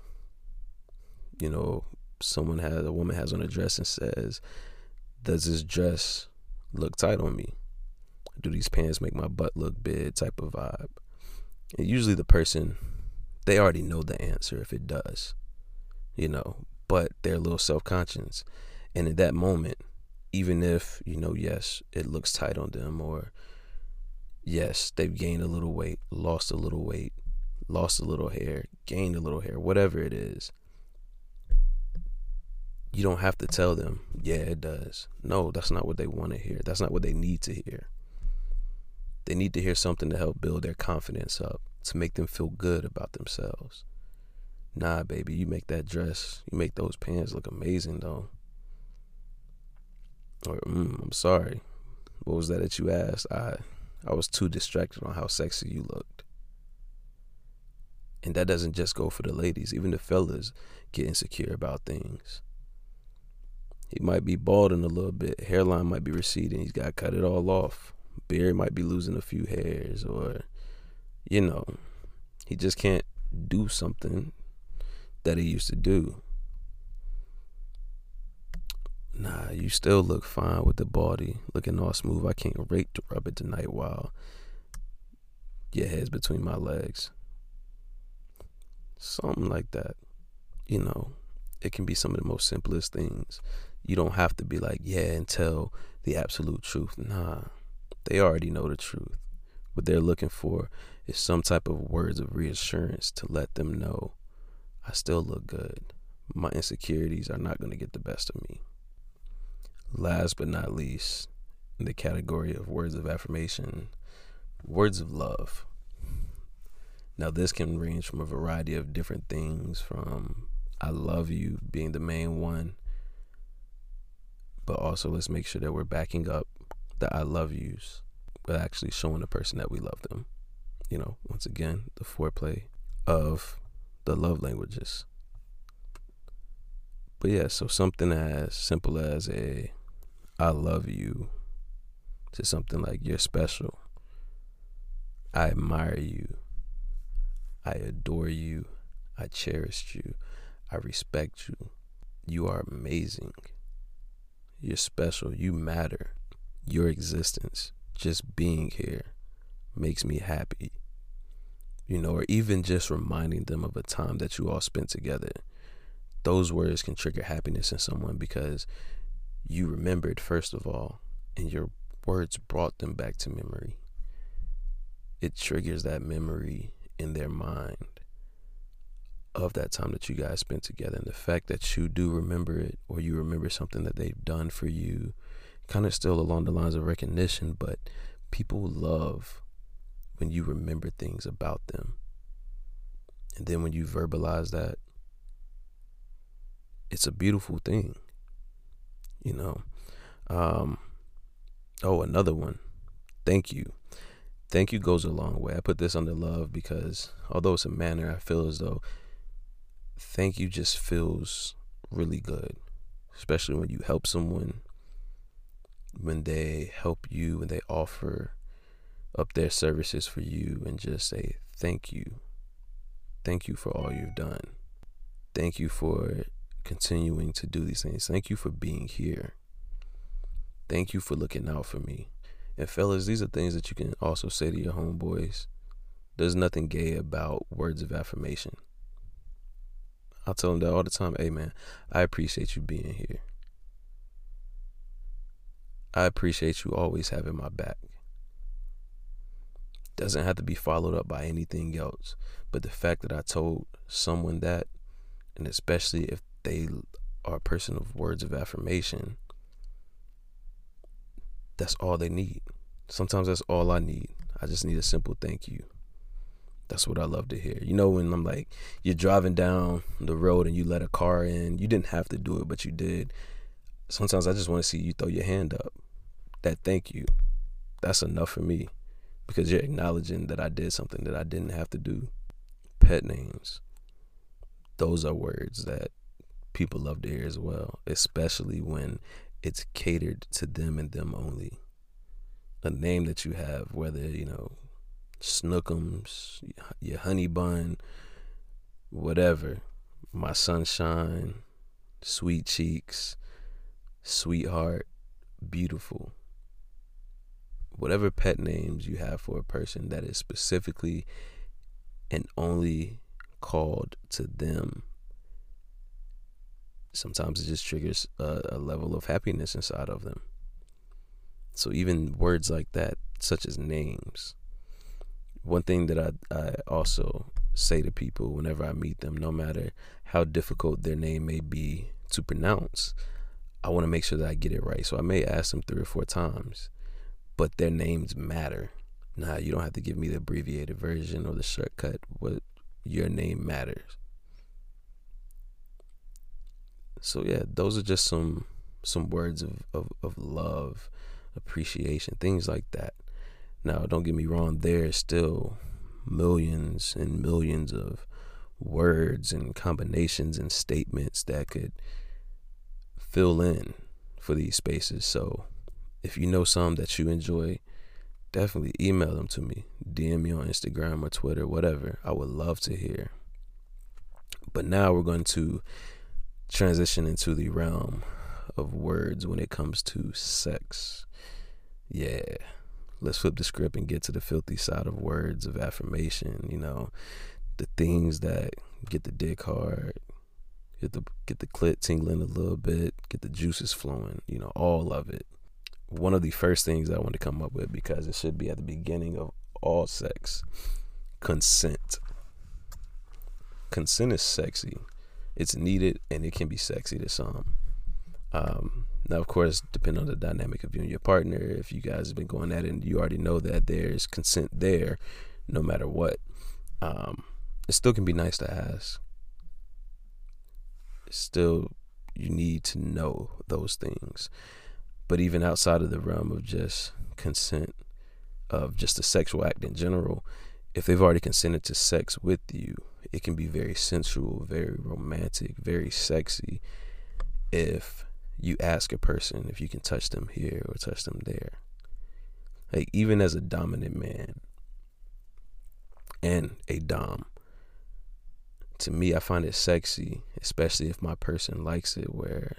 you know, someone has a woman has on a dress and says, "Does this dress look tight on me? Do these pants make my butt look big?" Type of vibe. And usually, the person they already know the answer if it does, you know, but they're a little self conscious, and in that moment, even if you know yes it looks tight on them or yes they've gained a little weight lost a little weight lost a little hair gained a little hair whatever it is you don't have to tell them yeah it does. No that's not what they want to hear. That's not what they need to hear. They need to hear something to help build their confidence up to make them feel good about themselves nah baby you make that dress you make those pants look amazing though or mm, I'm sorry. What was that that you asked? I I was too distracted on how sexy you looked. And that doesn't just go for the ladies. Even the fellas get insecure about things. He might be balding a little bit. Hairline might be receding. He's got to cut it all off. Beard might be losing a few hairs, or you know, he just can't do something that he used to do. Nah, you still look fine with the body, looking all smooth. I can't wait to rub it tonight while your head's between my legs. Something like that. You know, it can be some of the most simplest things. You don't have to be like, yeah, and tell the absolute truth. Nah, they already know the truth. What they're looking for is some type of words of reassurance to let them know I still look good. My insecurities are not going to get the best of me. Last but not least, in the category of words of affirmation, words of love. Now, this can range from a variety of different things, from I love you being the main one, but also let's make sure that we're backing up the I love yous with actually showing the person that we love them. You know, once again, the foreplay of the love languages. But yeah, so something as simple as a I love you to something like you're special. I admire you. I adore you. I cherish you. I respect you. You are amazing. You're special. You matter. Your existence, just being here, makes me happy. You know, or even just reminding them of a time that you all spent together. Those words can trigger happiness in someone because you remembered, first of all, and your words brought them back to memory. It triggers that memory in their mind of that time that you guys spent together. And the fact that you do remember it or you remember something that they've done for you, kind of still along the lines of recognition, but people love when you remember things about them. And then when you verbalize that, it's a beautiful thing, you know. Um, oh, another one. Thank you. Thank you goes a long way. I put this under love because although it's a manner, I feel as though thank you just feels really good, especially when you help someone, when they help you, when they offer up their services for you and just say thank you. Thank you for all you've done. Thank you for continuing to do these things. Thank you for being here. Thank you for looking out for me. And fellas, these are things that you can also say to your homeboys. There's nothing gay about words of affirmation. I tell them that all the time. Hey, man, I appreciate you being here. I appreciate you always having my back. Doesn't have to be followed up by anything else. But the fact that I told someone that, and especially if they are a person of words of affirmation, that's all they need. Sometimes that's all I need. I just need a simple thank you. That's what I love to hear. You know, when I'm like, you're driving down the road and you let a car in, you didn't have to do it, but you did. Sometimes I just want to see you throw your hand up. That thank you. That's enough for me because you're acknowledging that I did something that I didn't have to do. Pet names. Those are words that people love to hear as well, especially when it's catered to them and them only. A name that you have, whether, you know, Snookums, your honey bun, whatever. My sunshine, sweet cheeks, sweetheart, beautiful. Whatever pet names you have for a person that is specifically and only called to them. Sometimes it just triggers a, a level of happiness inside of them. So even words like that, such as names, one thing that I, I also say to people whenever I meet them, no matter how difficult their name may be to pronounce, I want to make sure that I get it right. So I may ask them three or four times, but their names matter. Now, you don't have to give me the abbreviated version or the shortcut. What your name matters. So yeah, those are just some some words of, of, of love, appreciation, things like that. Now, don't get me wrong, there's still millions and millions of words and combinations and statements that could fill in for these spaces. So, if you know some that you enjoy, definitely email them to me, DM me on Instagram or Twitter, whatever. I would love to hear. But now we're going to transition into the realm of words when it comes to sex. Yeah let's flip the script and get to the filthy side of words of affirmation. You know, the things that get the dick hard, get the get the clit tingling a little bit, get the juices flowing. You know, all of it. One of the first things I want to come up with because it should be at the beginning of all sex, consent. Consent is sexy. It's needed and it can be sexy to some. Um, now, of course, depending on the dynamic of you and your partner, if you guys have been going at it and you already know that there's consent there, no matter what, um, it still can be nice to ask. Still, you need to know those things. But even outside of the realm of just consent, of just a sexual act in general, if they've already consented to sex with you, it can be very sensual, very romantic, very sexy if you ask a person if you can touch them here or touch them there. Like even as a dominant man and a dom, to me I find it sexy, especially if my person likes it where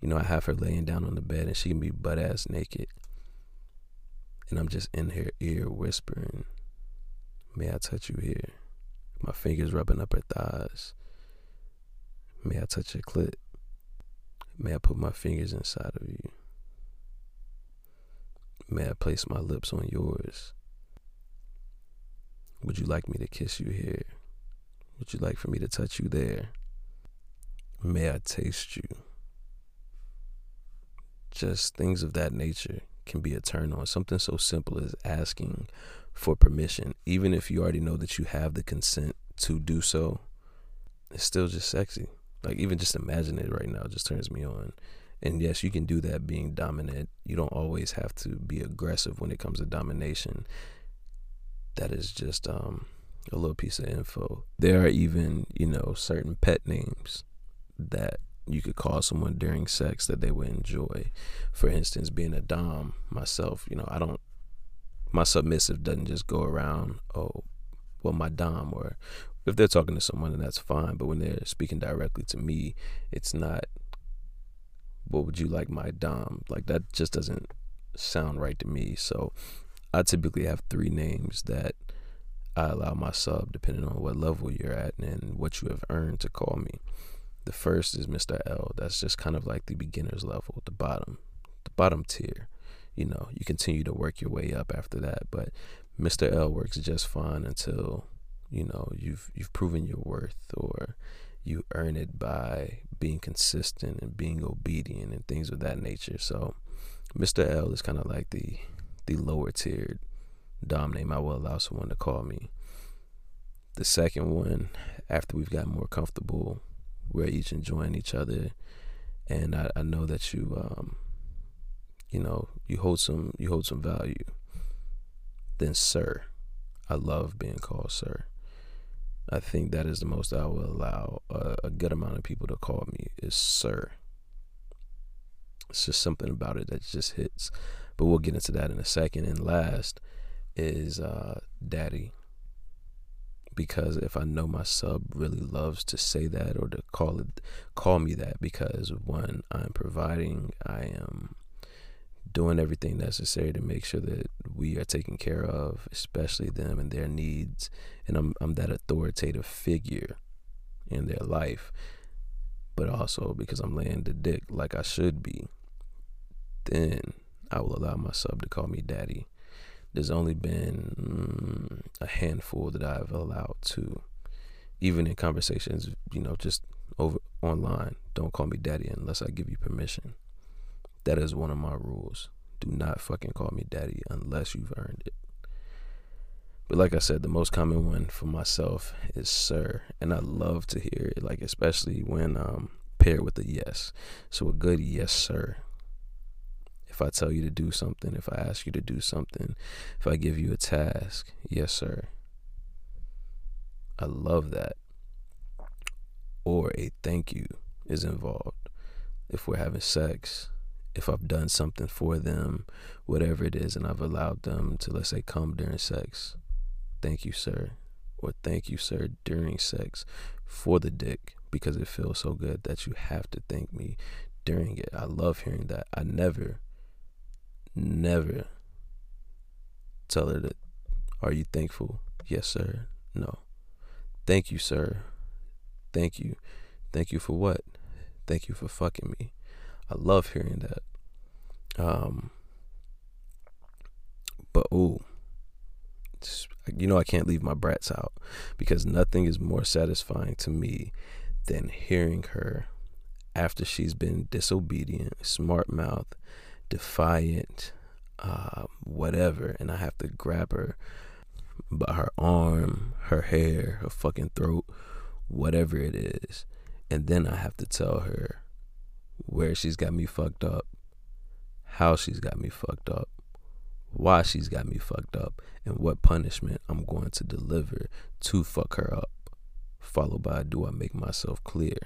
you know, I have her laying down on the bed and she can be butt ass naked. And I'm just in her ear whispering, May I touch you here? My fingers rubbing up her thighs. May I touch your clit? May I put my fingers inside of you? May I place my lips on yours? Would you like me to kiss you here? Would you like for me to touch you there? May I taste you? Just things of that nature can be a turn on. Something so simple as asking for permission, even if you already know that you have the consent to do so, it's still just sexy. Like even just imagine it right now just turns me on. And yes, you can do that being dominant. You don't always have to be aggressive when it comes to domination. That is just um, a little piece of info. There are even, you know, certain pet names that you could call someone during sex that they would enjoy. For instance, being a dom myself, you know, I don't my submissive doesn't just go around, oh, well, my dom, or if they're talking to someone, then that's fine. But when they're speaking directly to me, it's not, what would you like my dom? Like, that just doesn't sound right to me. So I typically have three names that I allow my sub, depending on what level you're at and what you have earned, to call me. The first is Mr. L. That's just kind of like the beginner's level, the bottom, the bottom tier you know, you continue to work your way up after that. But Mr. L works just fine until, you know, you've you've proven your worth or you earn it by being consistent and being obedient and things of that nature. So Mr. L is kind of like the the lower tiered dom name I will allow someone to call me. The second one, after we've gotten more comfortable, we're each enjoying each other, and I, I know that you um, you know, you hold some you hold some value. Then sir. I love being called sir. I think that is the most I will allow a, a good amount of people to call me is sir. It's just something about it that just hits. But we'll get into that in a second. And last is uh, daddy. Because if I know my sub really loves to say that or to call it call me that because when I'm providing, I am doing everything necessary to make sure that we are taken care of, especially them and their needs. And I'm I'm that authoritative figure in their life, but also because I'm laying the dick like I should be. Then I will allow my sub to call me daddy. There's only been mm, a handful that I've allowed to, even in conversations, you know, just over online. Don't call me daddy unless I give you permission. That is one of my rules. Do not fucking call me daddy unless you've earned it. But like I said, the most common one for myself is sir. And I love to hear it, like especially when um paired with a yes. So a good yes, sir. If I tell you to do something, if I ask you to do something, if I give you a task, yes, sir. I love that. Or a thank you is involved. If we're having sex, if I've done something for them, whatever it is, and I've allowed them to, let's say, come during sex, thank you, sir, or thank you, sir, during sex for the dick because it feels so good that you have to thank me during it. I love hearing that. I never, never tell her that, are you thankful? Yes, sir. No. Thank you, sir. Thank you. Thank you for what? Thank you for fucking me. I love hearing that. Um, but ooh, you know I can't leave my brats out because nothing is more satisfying to me than hearing her after she's been disobedient, smart mouth, defiant, uh, whatever, and I have to grab her by her arm, her hair, her fucking throat, whatever it is, and then I have to tell her where she's got me fucked up, how she's got me fucked up, why she's got me fucked up, and what punishment I'm going to deliver to fuck her up. Followed by, do I make myself clear?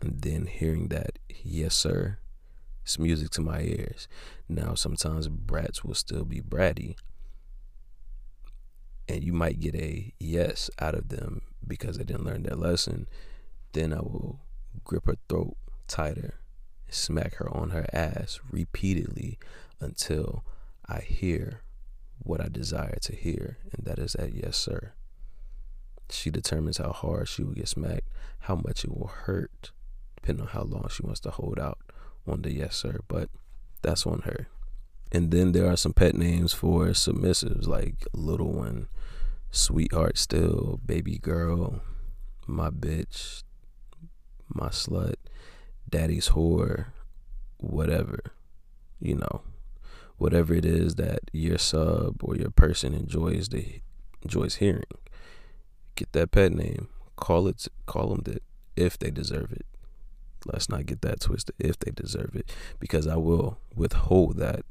And then hearing that, yes, sir, It's music to my ears. Now, sometimes brats will still be bratty, and you might get a yes out of them because they didn't learn their lesson. Then I will grip her throat tighter and smack her on her ass repeatedly until I hear what I desire to hear, and that is that yes, sir. She determines how hard she will get smacked, how much it will hurt, depending on how long she wants to hold out on the yes, sir. But that's on her. And then there are some pet names for submissives like Little One, Sweetheart Still, Baby Girl, My Bitch, My Slut, Daddy's Whore, whatever. You know, whatever it is that your sub or your person enjoys the enjoys hearing. Get that pet name. Call it call them that if they deserve it. Let's not get that twisted if they deserve it because I will withhold that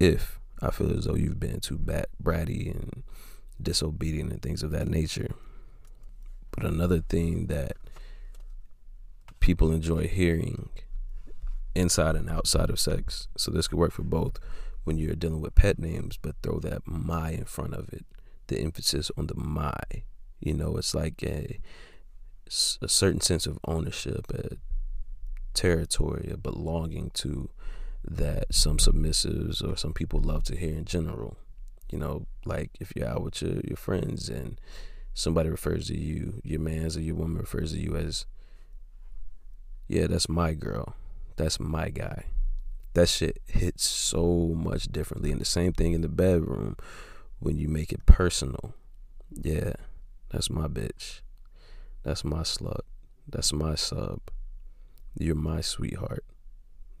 if I feel as though you've been too bad, bratty and disobedient and things of that nature. But another thing that people enjoy hearing inside and outside of sex. So this could work for both when you're dealing with pet names, but throw that my in front of it. The emphasis on the my. You know, it's like a, a certain sense of ownership, a territory, a belonging to that some submissives or some people love to hear in general. You know, like if you're out with your, your friends and somebody refers to you, your man's or your woman refers to you as, yeah, that's my girl that's my guy. That shit hits so much differently. And the same thing in the bedroom when you make it personal. Yeah, that's my bitch. That's my slut. That's my sub. You're my sweetheart.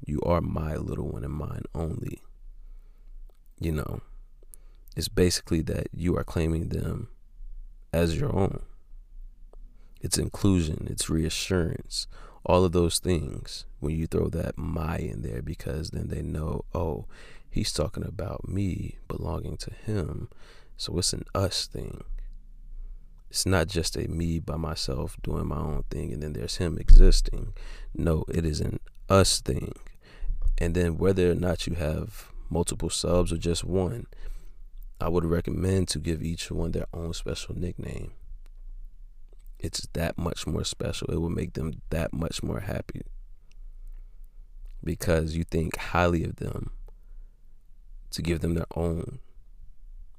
You are my little one and mine only. You know, it's basically that you are claiming them as your own. It's inclusion, it's reassurance, all of those things when you throw that my in there because then they know oh he's talking about me belonging to him so it's an us thing it's not just a me by myself doing my own thing and then there's him existing no it is an us thing and then whether or not you have multiple subs or just one i would recommend to give each one their own special nickname it's that much more special. It will make them that much more happy because you think highly of them to give them their own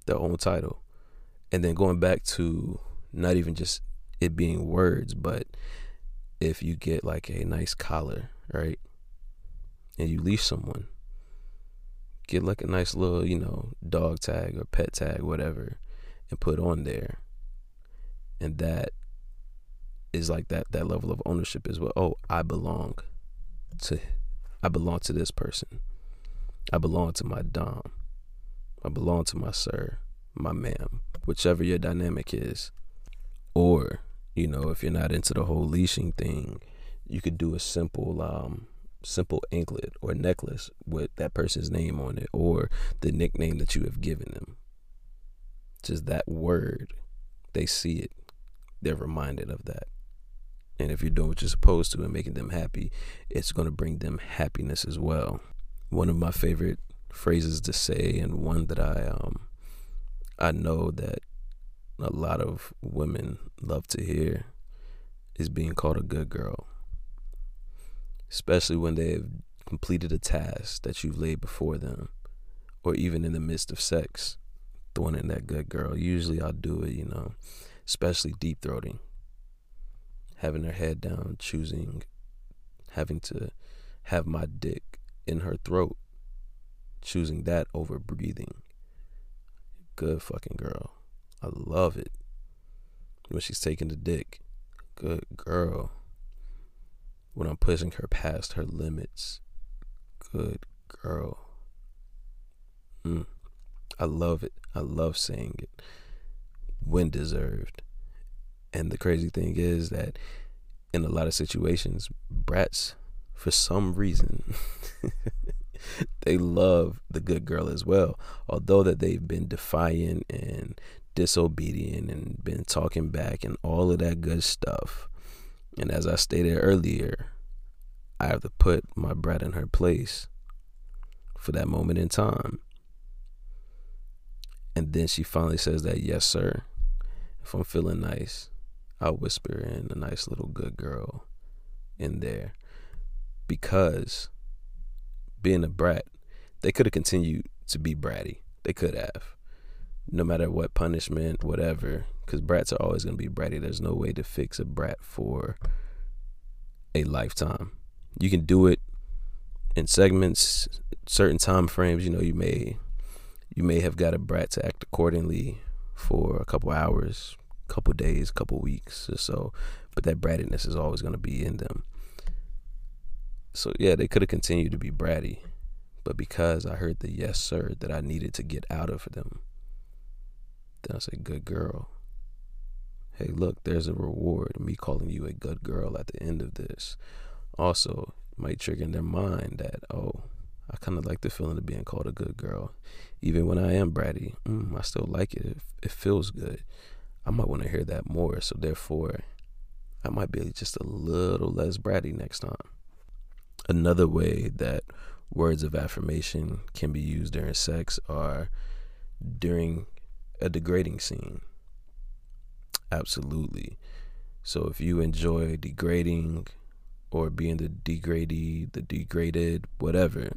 their own title. And then going back to not even just it being words, but if you get like a nice collar, right? And you leash someone, get like a nice little, you know, dog tag or pet tag, whatever, and put on there. And that is like that that level of ownership as well. Oh, I belong to I belong to this person. I belong to my dom. I belong to my sir, my ma'am, whichever your dynamic is. Or, you know, if you're not into the whole leashing thing, you could do a simple um simple anklet or necklace with that person's name on it or the nickname that you have given them. Just that word. They see it. They're reminded of that. And if you're doing what you're supposed to and making them happy, it's going to bring them happiness as well. One of my favorite phrases to say, and one that I um I know that a lot of women love to hear, is being called a good girl. Especially when they've completed a task that you've laid before them, or even in the midst of sex, throwing in that good girl. Usually I'll do it, you know, especially deep throating having her head down, choosing having to have my dick in her throat, choosing that over breathing. Good fucking girl. I love it. When she's taking the dick, good girl. When I'm pushing her past her limits, good girl. Mm. I love it. I love saying it when deserved. And the crazy thing is that in a lot of situations, brats, for some reason, they love the good girl as well. Although that they've been defiant and disobedient and been talking back and all of that good stuff. And as I stated earlier, I have to put my brat in her place for that moment in time. And then she finally says that, yes, sir. If I'm feeling nice, I'll whisper in a nice little good girl in there. Because being a brat, they could have continued to be bratty. They could have. No matter what punishment, whatever, because brats are always going to be bratty. There's no way to fix a brat for a lifetime. You can do it in segments, certain time frames. You know, you may you may have got a brat to act accordingly for a couple hours, couple days, couple weeks or so, but that brattiness is always going to be in them. So yeah, they could have continued to be bratty, but because I heard the yes sir that I needed to get out of them, I said, "Good girl." Hey, look, there's a reward. Me calling you a good girl at the end of this. Also, might trigger in their mind that, oh, I kind of like the feeling of being called a good girl. Even when I am bratty, mm, I still like it. it. It feels good. I might want to hear that more. So, therefore, I might be just a little less bratty next time. Another way that words of affirmation can be used during sex are during a degrading scene. Absolutely. So if you enjoy degrading or being the degraded, the degraded, whatever,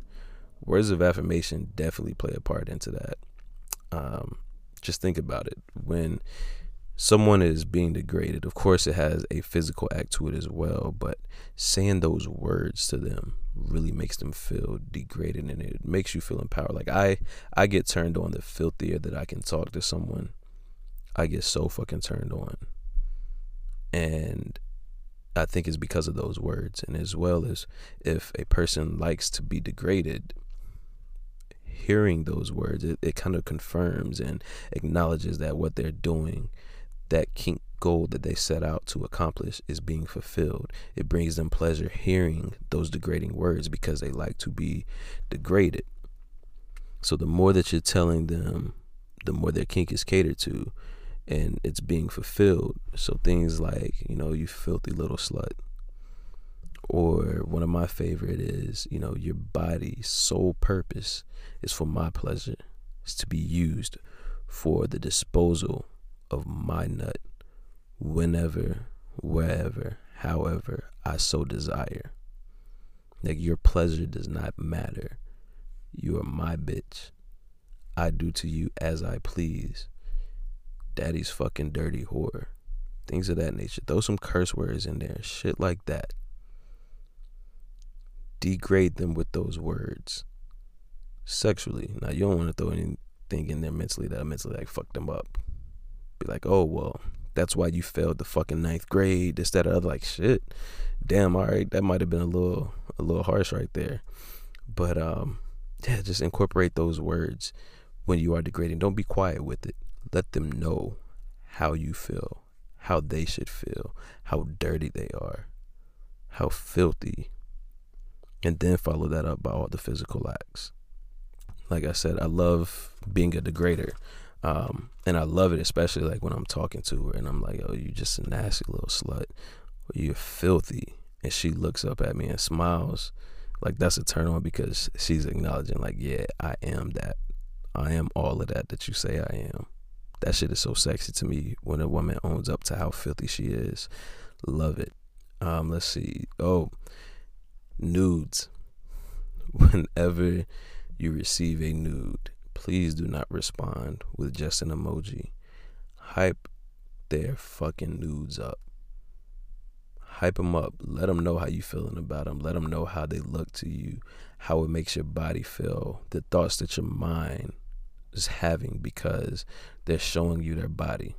words of affirmation definitely play a part into that. Um, just think about it. When someone is being degraded, of course, it has a physical act to it as well, but saying those words to them really makes them feel degraded and it makes you feel empowered. Like I, I get turned on the filthier that I can talk to someone. I get so fucking turned on. And I think it's because of those words. And as well as if a person likes to be degraded, hearing those words, it, it kind of confirms and acknowledges that what they're doing, that kink goal that they set out to accomplish is being fulfilled. It brings them pleasure hearing those degrading words because they like to be degraded. So the more that you're telling them, the more their kink is catered to and it's being fulfilled. So things like, you know, you filthy little slut. Or one of my favorite is, you know, your body's sole purpose is for my pleasure. It's to be used for the disposal of my nut whenever, wherever, however I so desire. Like your pleasure does not matter. You are my bitch. I do to you as I please daddy's fucking dirty whore. Things of that nature. Throw some curse words in there. Shit like that. Degrade them with those words. Sexually. Now you don't want to throw anything in there mentally that mentally like fuck them up. Be like, oh well, that's why you failed the fucking ninth grade, this, that, or other. Like shit. Damn, all right, that might have been a little a little harsh right there. But um yeah, just incorporate those words when you are degrading. Don't be quiet with it let them know how you feel, how they should feel, how dirty they are, how filthy, and then follow that up by all the physical acts. Like I said, I love being a degrader. Um, and I love it, especially like when I'm talking to her and I'm like, oh, you're just a nasty little slut. You're filthy. And she looks up at me and smiles. Like that's a turn on because she's acknowledging, like, yeah, I am that. I am all of that that you say I am. That shit is so sexy to me when a woman owns up to how filthy she is. Love it. Um, let's see. Oh, nudes. Whenever you receive a nude, please do not respond with just an emoji. Hype their fucking nudes up. Hype them up. Let them know how you feeling about them. Let them know how they look to you, how it makes your body feel, the thoughts that your mind is having because they're showing you their body.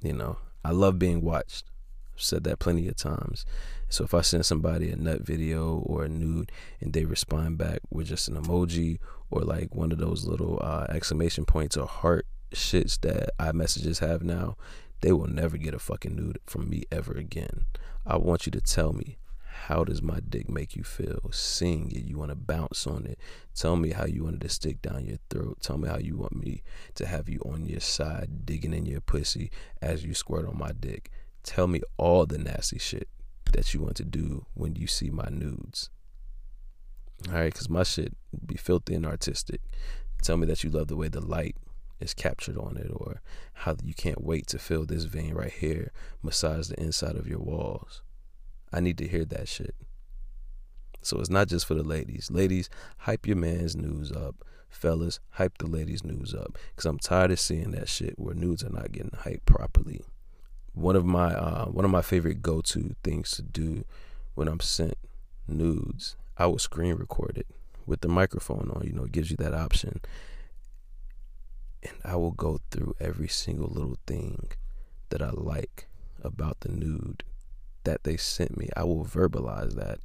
You know, I love being watched. I've said that plenty of times. So if I send somebody a nut video or a nude and they respond back with just an emoji or like one of those little uh, exclamation points or heart shits that iMessages have now, they will never get a fucking nude from me ever again. I want you to tell me how does my dick make you feel? Sing it. You want to bounce on it. Tell me how you wanted to stick down your throat. Tell me how you want me to have you on your side, digging in your pussy as you squirt on my dick. Tell me all the nasty shit that you want to do when you see my nudes. All right, because my shit be filthy and artistic. Tell me that you love the way the light is captured on it, or how you can't wait to feel this vein right here massage the inside of your walls. I need to hear that shit. So it's not just for the ladies. Ladies, hype your man's news up. Fellas, hype the ladies' news up. Because I'm tired of seeing that shit where nudes are not getting hyped properly. One of my uh, one of my favorite go to things to do when I'm sent nudes, I will screen record it with the microphone on. You know, it gives you that option. And I will go through every single little thing that I like about the nude that they sent me. I will verbalize that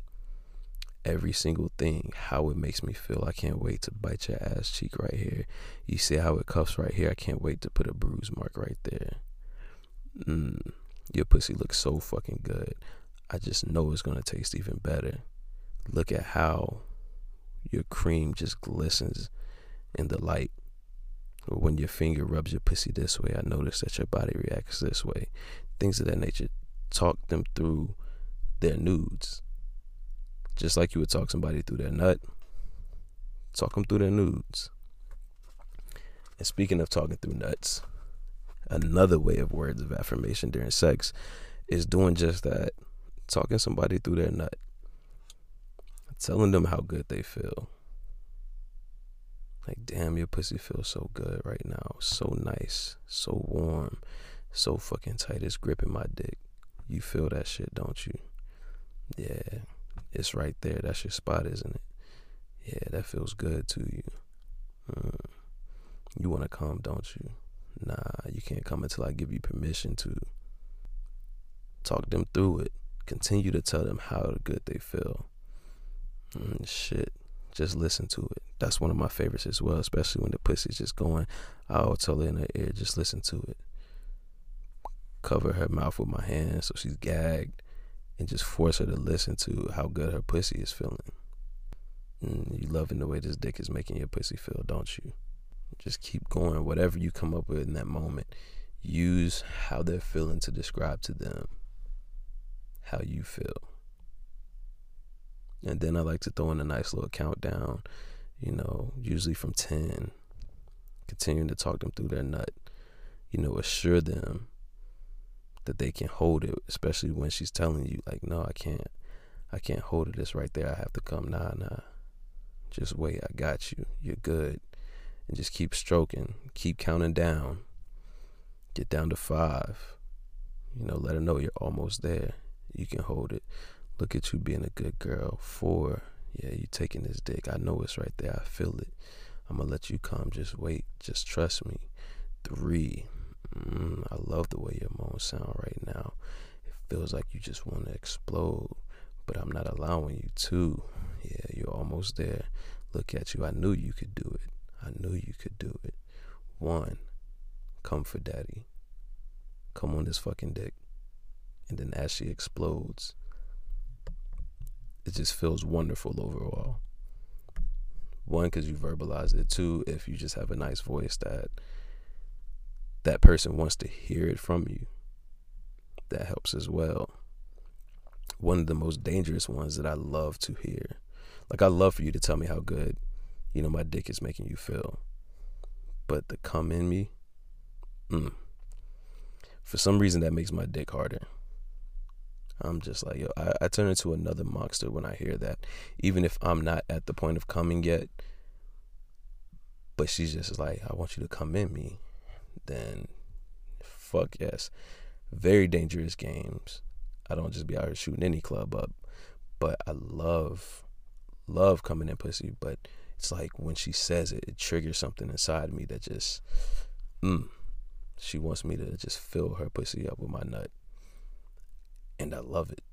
every single thing, how it makes me feel. I can't wait to bite your ass cheek right here. You see how it cuffs right here. I can't wait to put a bruise mark right there. Mm, your pussy looks so fucking good. I just know it's gonna taste even better. Look at how your cream just glistens in the light. Or when your finger rubs your pussy this way, I notice that your body reacts this way. Things of that nature. Talk them through their nudes just like you would talk somebody through their nut, talk them through their nudes. And speaking of talking through nuts, another way of words of affirmation during sex is doing just that. Talking somebody through their nut. Telling them how good they feel. Like, damn, your pussy feels so good right now. So nice. So warm. So fucking tight. It's gripping my dick. You feel that shit, don't you? Yeah it's right there. That's your spot, isn't it? Yeah, that feels good to you. Mm. You want to come, don't you? Nah, you can't come until I give you permission to. Talk them through it. Continue to tell them how good they feel. Mm, shit. Just listen to it. That's one of my favorites as well, especially when the pussy's just going. I'll tell her in her ear, just listen to it. Cover her mouth with my hand so she's gagged and just force her to listen to how good her pussy is feeling. And you loving the way this dick is making your pussy feel, don't you? Just keep going. Whatever you come up with in that moment, use how they're feeling to describe to them how you feel. And then I like to throw in a nice little countdown, you know, usually from 10, continuing to talk them through their nut, you know, assure them that they can hold it, especially when she's telling you like, no, I can't, I can't hold it. It's right there. I have to come. Nah, nah. Just wait. I got you. You're good. And just keep stroking. Keep counting down. Get down to five. You know, let her know you're almost there. You can hold it. Look at you being a good girl. Four. Yeah, you taking this dick. I know it's right there. I feel it. I'm gonna let you come. Just wait. Just trust me. Three. Mm, I love the way your moans sound right now. It feels like you just want to explode, but I'm not allowing you to. Yeah, you're almost there. Look at you. I knew you could do it. I knew you could do it. One, come for daddy. Come on this fucking dick. And then as she explodes, it just feels wonderful overall. One, because you verbalize it. Two, if you just have a nice voice that that person wants to hear it from you. That helps as well. One of the most dangerous ones that I love to hear. Like I love for you to tell me how good, you know, my dick is making you feel. But the come in me, mm, for some reason that makes my dick harder. I'm just like, yo, I, I turn into another monster when I hear that. Even if I'm not at the point of coming yet. But she's just like, I want you to come in me then fuck yes. Very dangerous games. I don't just be out here shooting any club up. But I love love coming in pussy, but it's like when she says it, it triggers something inside me that just mm, she wants me to just fill her pussy up with my nut. And I love it.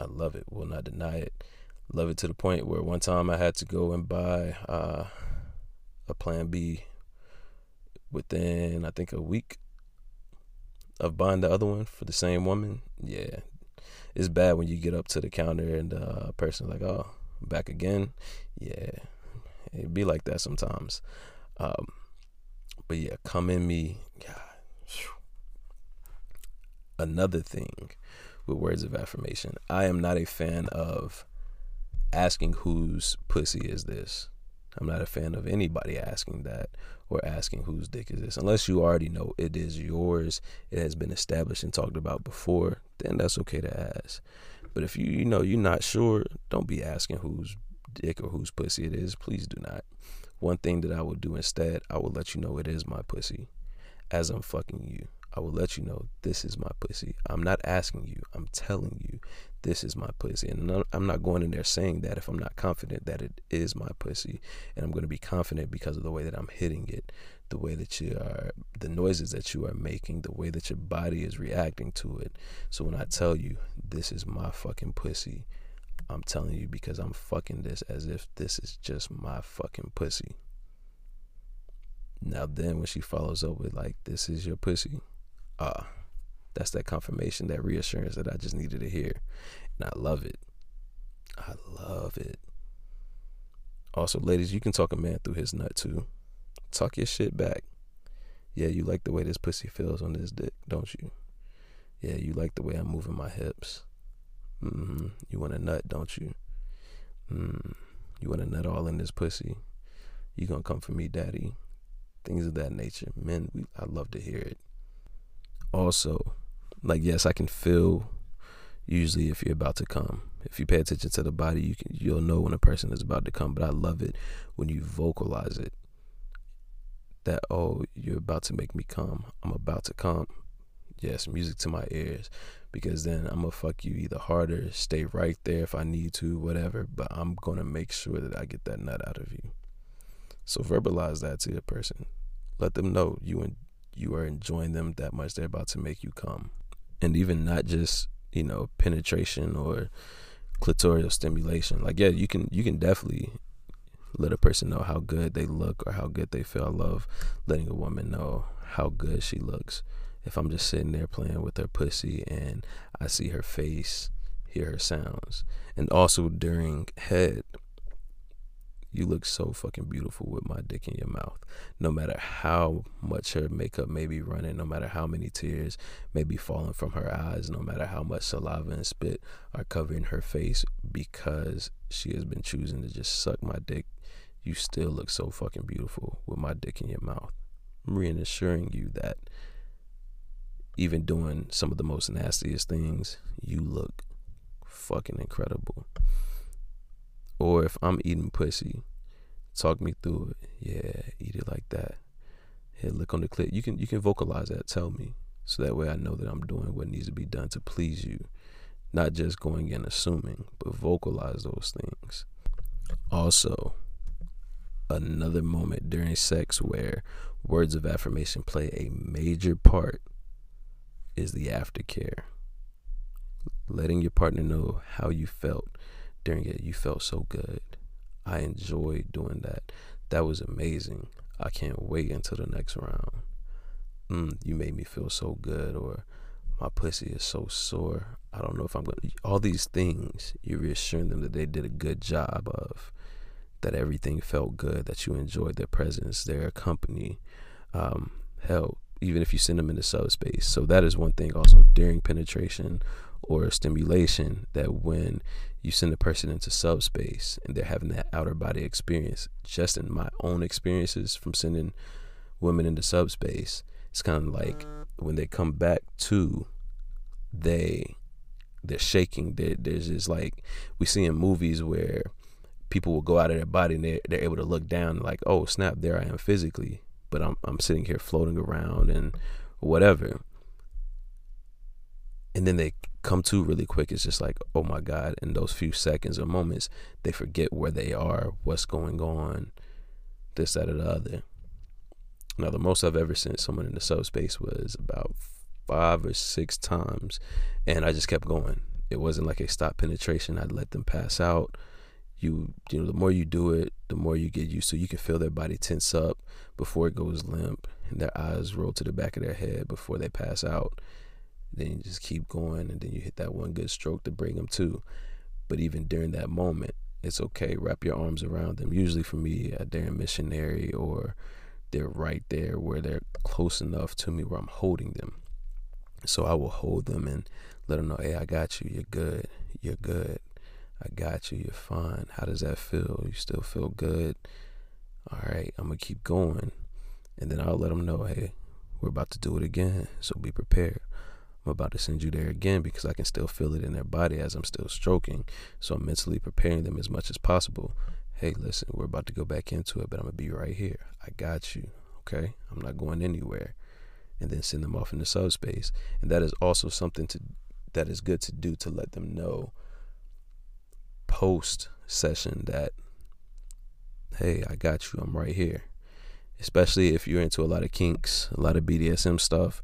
I love it. Will not deny it. Love it to the point where one time I had to go and buy uh, a Plan B within I think a week of buying the other one for the same woman. Yeah, it's bad when you get up to the counter and the uh, person like, "Oh, back again." Yeah, it'd be like that sometimes. Um, but yeah, come in me. God. Another thing with words of affirmation, I am not a fan of asking whose pussy is this. I'm not a fan of anybody asking that or asking whose dick is this. Unless you already know it is yours, it has been established and talked about before, then that's okay to ask. But if you you know you're not sure, don't be asking whose dick or whose pussy it is. Please do not. One thing that I will do instead, I will let you know it is my pussy as I'm fucking you. I will let you know this is my pussy. I'm not asking you. I'm telling you this is my pussy. And I'm not going in there saying that if I'm not confident that it is my pussy. And I'm going to be confident because of the way that I'm hitting it, the way that you are, the noises that you are making, the way that your body is reacting to it. So when I tell you this is my fucking pussy, I'm telling you because I'm fucking this as if this is just my fucking pussy. Now then when she follows up with like this is your pussy, ah, that's that confirmation, that reassurance that I just needed to hear. And I love it. I love it. Also, ladies, you can talk a man through his nut too. Talk your shit back. Yeah, you like the way this pussy feels on this dick, don't you? Yeah, you like the way I'm moving my hips. Mm-hmm. You want a nut, don't you? Mm. You want a nut all in this pussy? You gonna come for me, daddy? Things of that nature. Men, we, I love to hear it. Also, like yes, I can feel usually if you're about to come. If you pay attention to the body, you can you'll know when a person is about to come. But I love it when you vocalize it. That oh, you're about to make me come. I'm about to come. Yes, music to my ears because then I'm gonna fuck you either harder, stay right there if I need to, whatever. But I'm gonna make sure that I get that nut out of you. So verbalize that to your person. Let them know you and you are enjoying them that much. They're about to make you come, and even not just you know penetration or clitoral stimulation. Like yeah, you can you can definitely let a person know how good they look or how good they feel. I love letting a woman know how good she looks if I'm just sitting there playing with her pussy and I see her face, hear her sounds. And also during head, you look so fucking beautiful with my dick in your mouth. No matter how much her makeup may be running, no matter how many tears may be falling from her eyes, no matter how much saliva and spit are covering her face because she has been choosing to just suck my dick, you still look so fucking beautiful with my dick in your mouth. I'm reassuring you that even doing some of the most nastiest things, you look fucking incredible. Or if I'm eating pussy, talk me through it. Yeah, eat it like that. Hit look on the clip. You can you can vocalize that. Tell me, so that way I know that I'm doing what needs to be done to please you, not just going and assuming, but vocalize those things. Also, another moment during sex where words of affirmation play a major part is the aftercare. Letting your partner know how you felt during it. You felt so good. I enjoyed doing that. That was amazing. I can't wait until the next round. Mm, you made me feel so good, or my pussy is so sore. I don't know if I'm gonna. All these things, you're reassuring them that they did a good job of, that everything felt good, that you enjoyed their presence, their company. Um, hell, even if you send them into subspace. So that is one thing also during penetration or stimulation that when you send a person into subspace and they're having that outer body experience, just in my own experiences from sending women into subspace, it's kind of like when they come back to, they they're shaking. They're, there's just like we see in movies where people will go out of their body and they're, they're able to look down like, oh snap, there I am physically but I'm I'm sitting here floating around and whatever. And then they come to really quick. It's just like, oh my God, in those few seconds or moments, they forget where they are, what's going on, this, that, or the other. Now, the most I've ever sent someone into subspace was about five or six times, and I just kept going. It wasn't like a stop penetration. I'd let them pass out you you know the more you do it the more you get used to you can feel their body tense up before it goes limp and their eyes roll to the back of their head before they pass out then you just keep going and then you hit that one good stroke to bring them to but even during that moment it's okay wrap your arms around them usually for me uh, they're in missionary or they're right there where they're close enough to me where i'm holding them so i will hold them and let them know hey i got you you're good you're good I got you. You're fine. How does that feel? You still feel good? All right, I'm going to keep going. And then I'll let them know, hey, we're about to do it again. So be prepared. I'm about to send you there again because I can still feel it in their body as I'm still stroking. So I'm mentally preparing them as much as possible. Hey, listen, we're about to go back into it, but I'm going to be right here. I got you. Okay. I'm not going anywhere. And then send them off into subspace. And that is also something to that is good to do to let them know post session that hey, I got you. I'm right here. Especially if you're into a lot of kinks, a lot of BDSM stuff,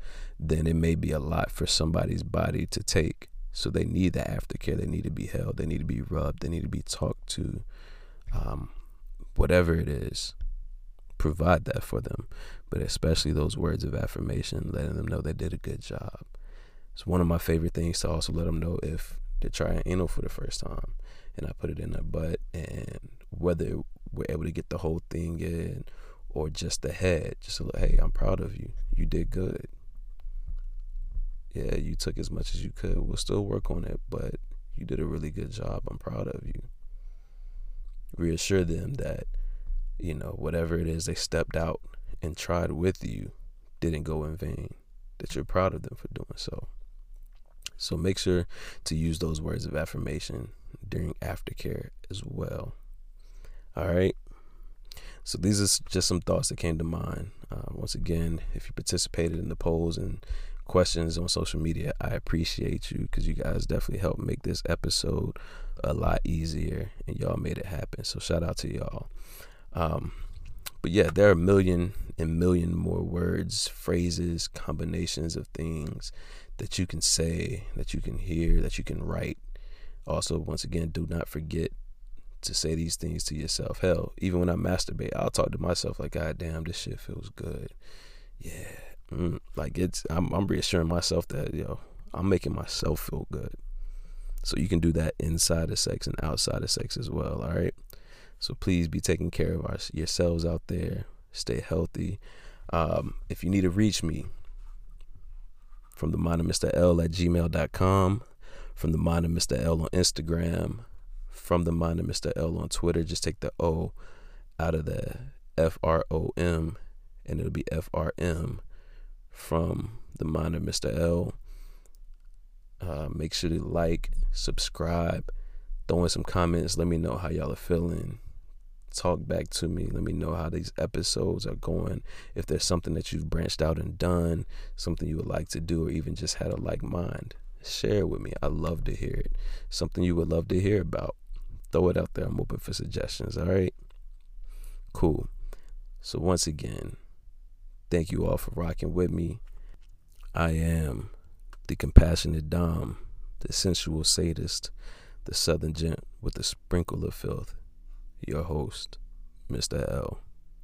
then it may be a lot for somebody's body to take. So they need the aftercare. They need to be held. They need to be rubbed. They need to be talked to. Um, whatever it is, provide that for them. But especially those words of affirmation, letting them know they did a good job. It's one of my favorite things to also let them know if they're trying anal for the first time and I put it in their butt and whether we're able to get the whole thing in or just the head, just little, hey, I'm proud of you. You did good. Yeah, you took as much as you could. We'll still work on it, but you did a really good job. I'm proud of you. Reassure them that, you know, whatever it is they stepped out and tried with you didn't go in vain, that you're proud of them for doing so. So make sure to use those words of affirmation during aftercare as well. All right. So these are just some thoughts that came to mind. Uh, once again, if you participated in the polls and questions on social media, I appreciate you because you guys definitely helped make this episode a lot easier and y'all made it happen. So shout out to y'all. Um, but yeah, there are a million and million more words, phrases, combinations of things that you can say, that you can hear, that you can write. Also, once again, do not forget to say these things to yourself. Hell, even when I masturbate, I'll talk to myself like, God damn, this shit feels good. Yeah. Mm, like it's I'm I'm reassuring myself that, yo, I'm making myself feel good. So you can do that inside of sex and outside of sex as well, all right? So please be taking care of our, yourselves out there. Stay healthy. Um, if you need to reach me, from the mind of Mr. L at gmail.com, from the mind of Mr. L on Instagram, from the mind of Mr. L on Twitter. Just take the O out of the F R O M and it'll be F R M from the mind of Mr. L. Uh, make sure to like, subscribe, throw in some comments. Let me know how y'all are feeling talk back to me. Let me know how these episodes are going. If there's something that you've branched out and done, something you would like to do, or even just had a like mind, share it with me. I love to hear it. Something you would love to hear about. Throw it out there. I'm open for suggestions. All right. Cool. So, once again, thank you all for rocking with me. I am the compassionate Dom, the sensual sadist, the southern gent with a sprinkle of filth your host, Mr. L.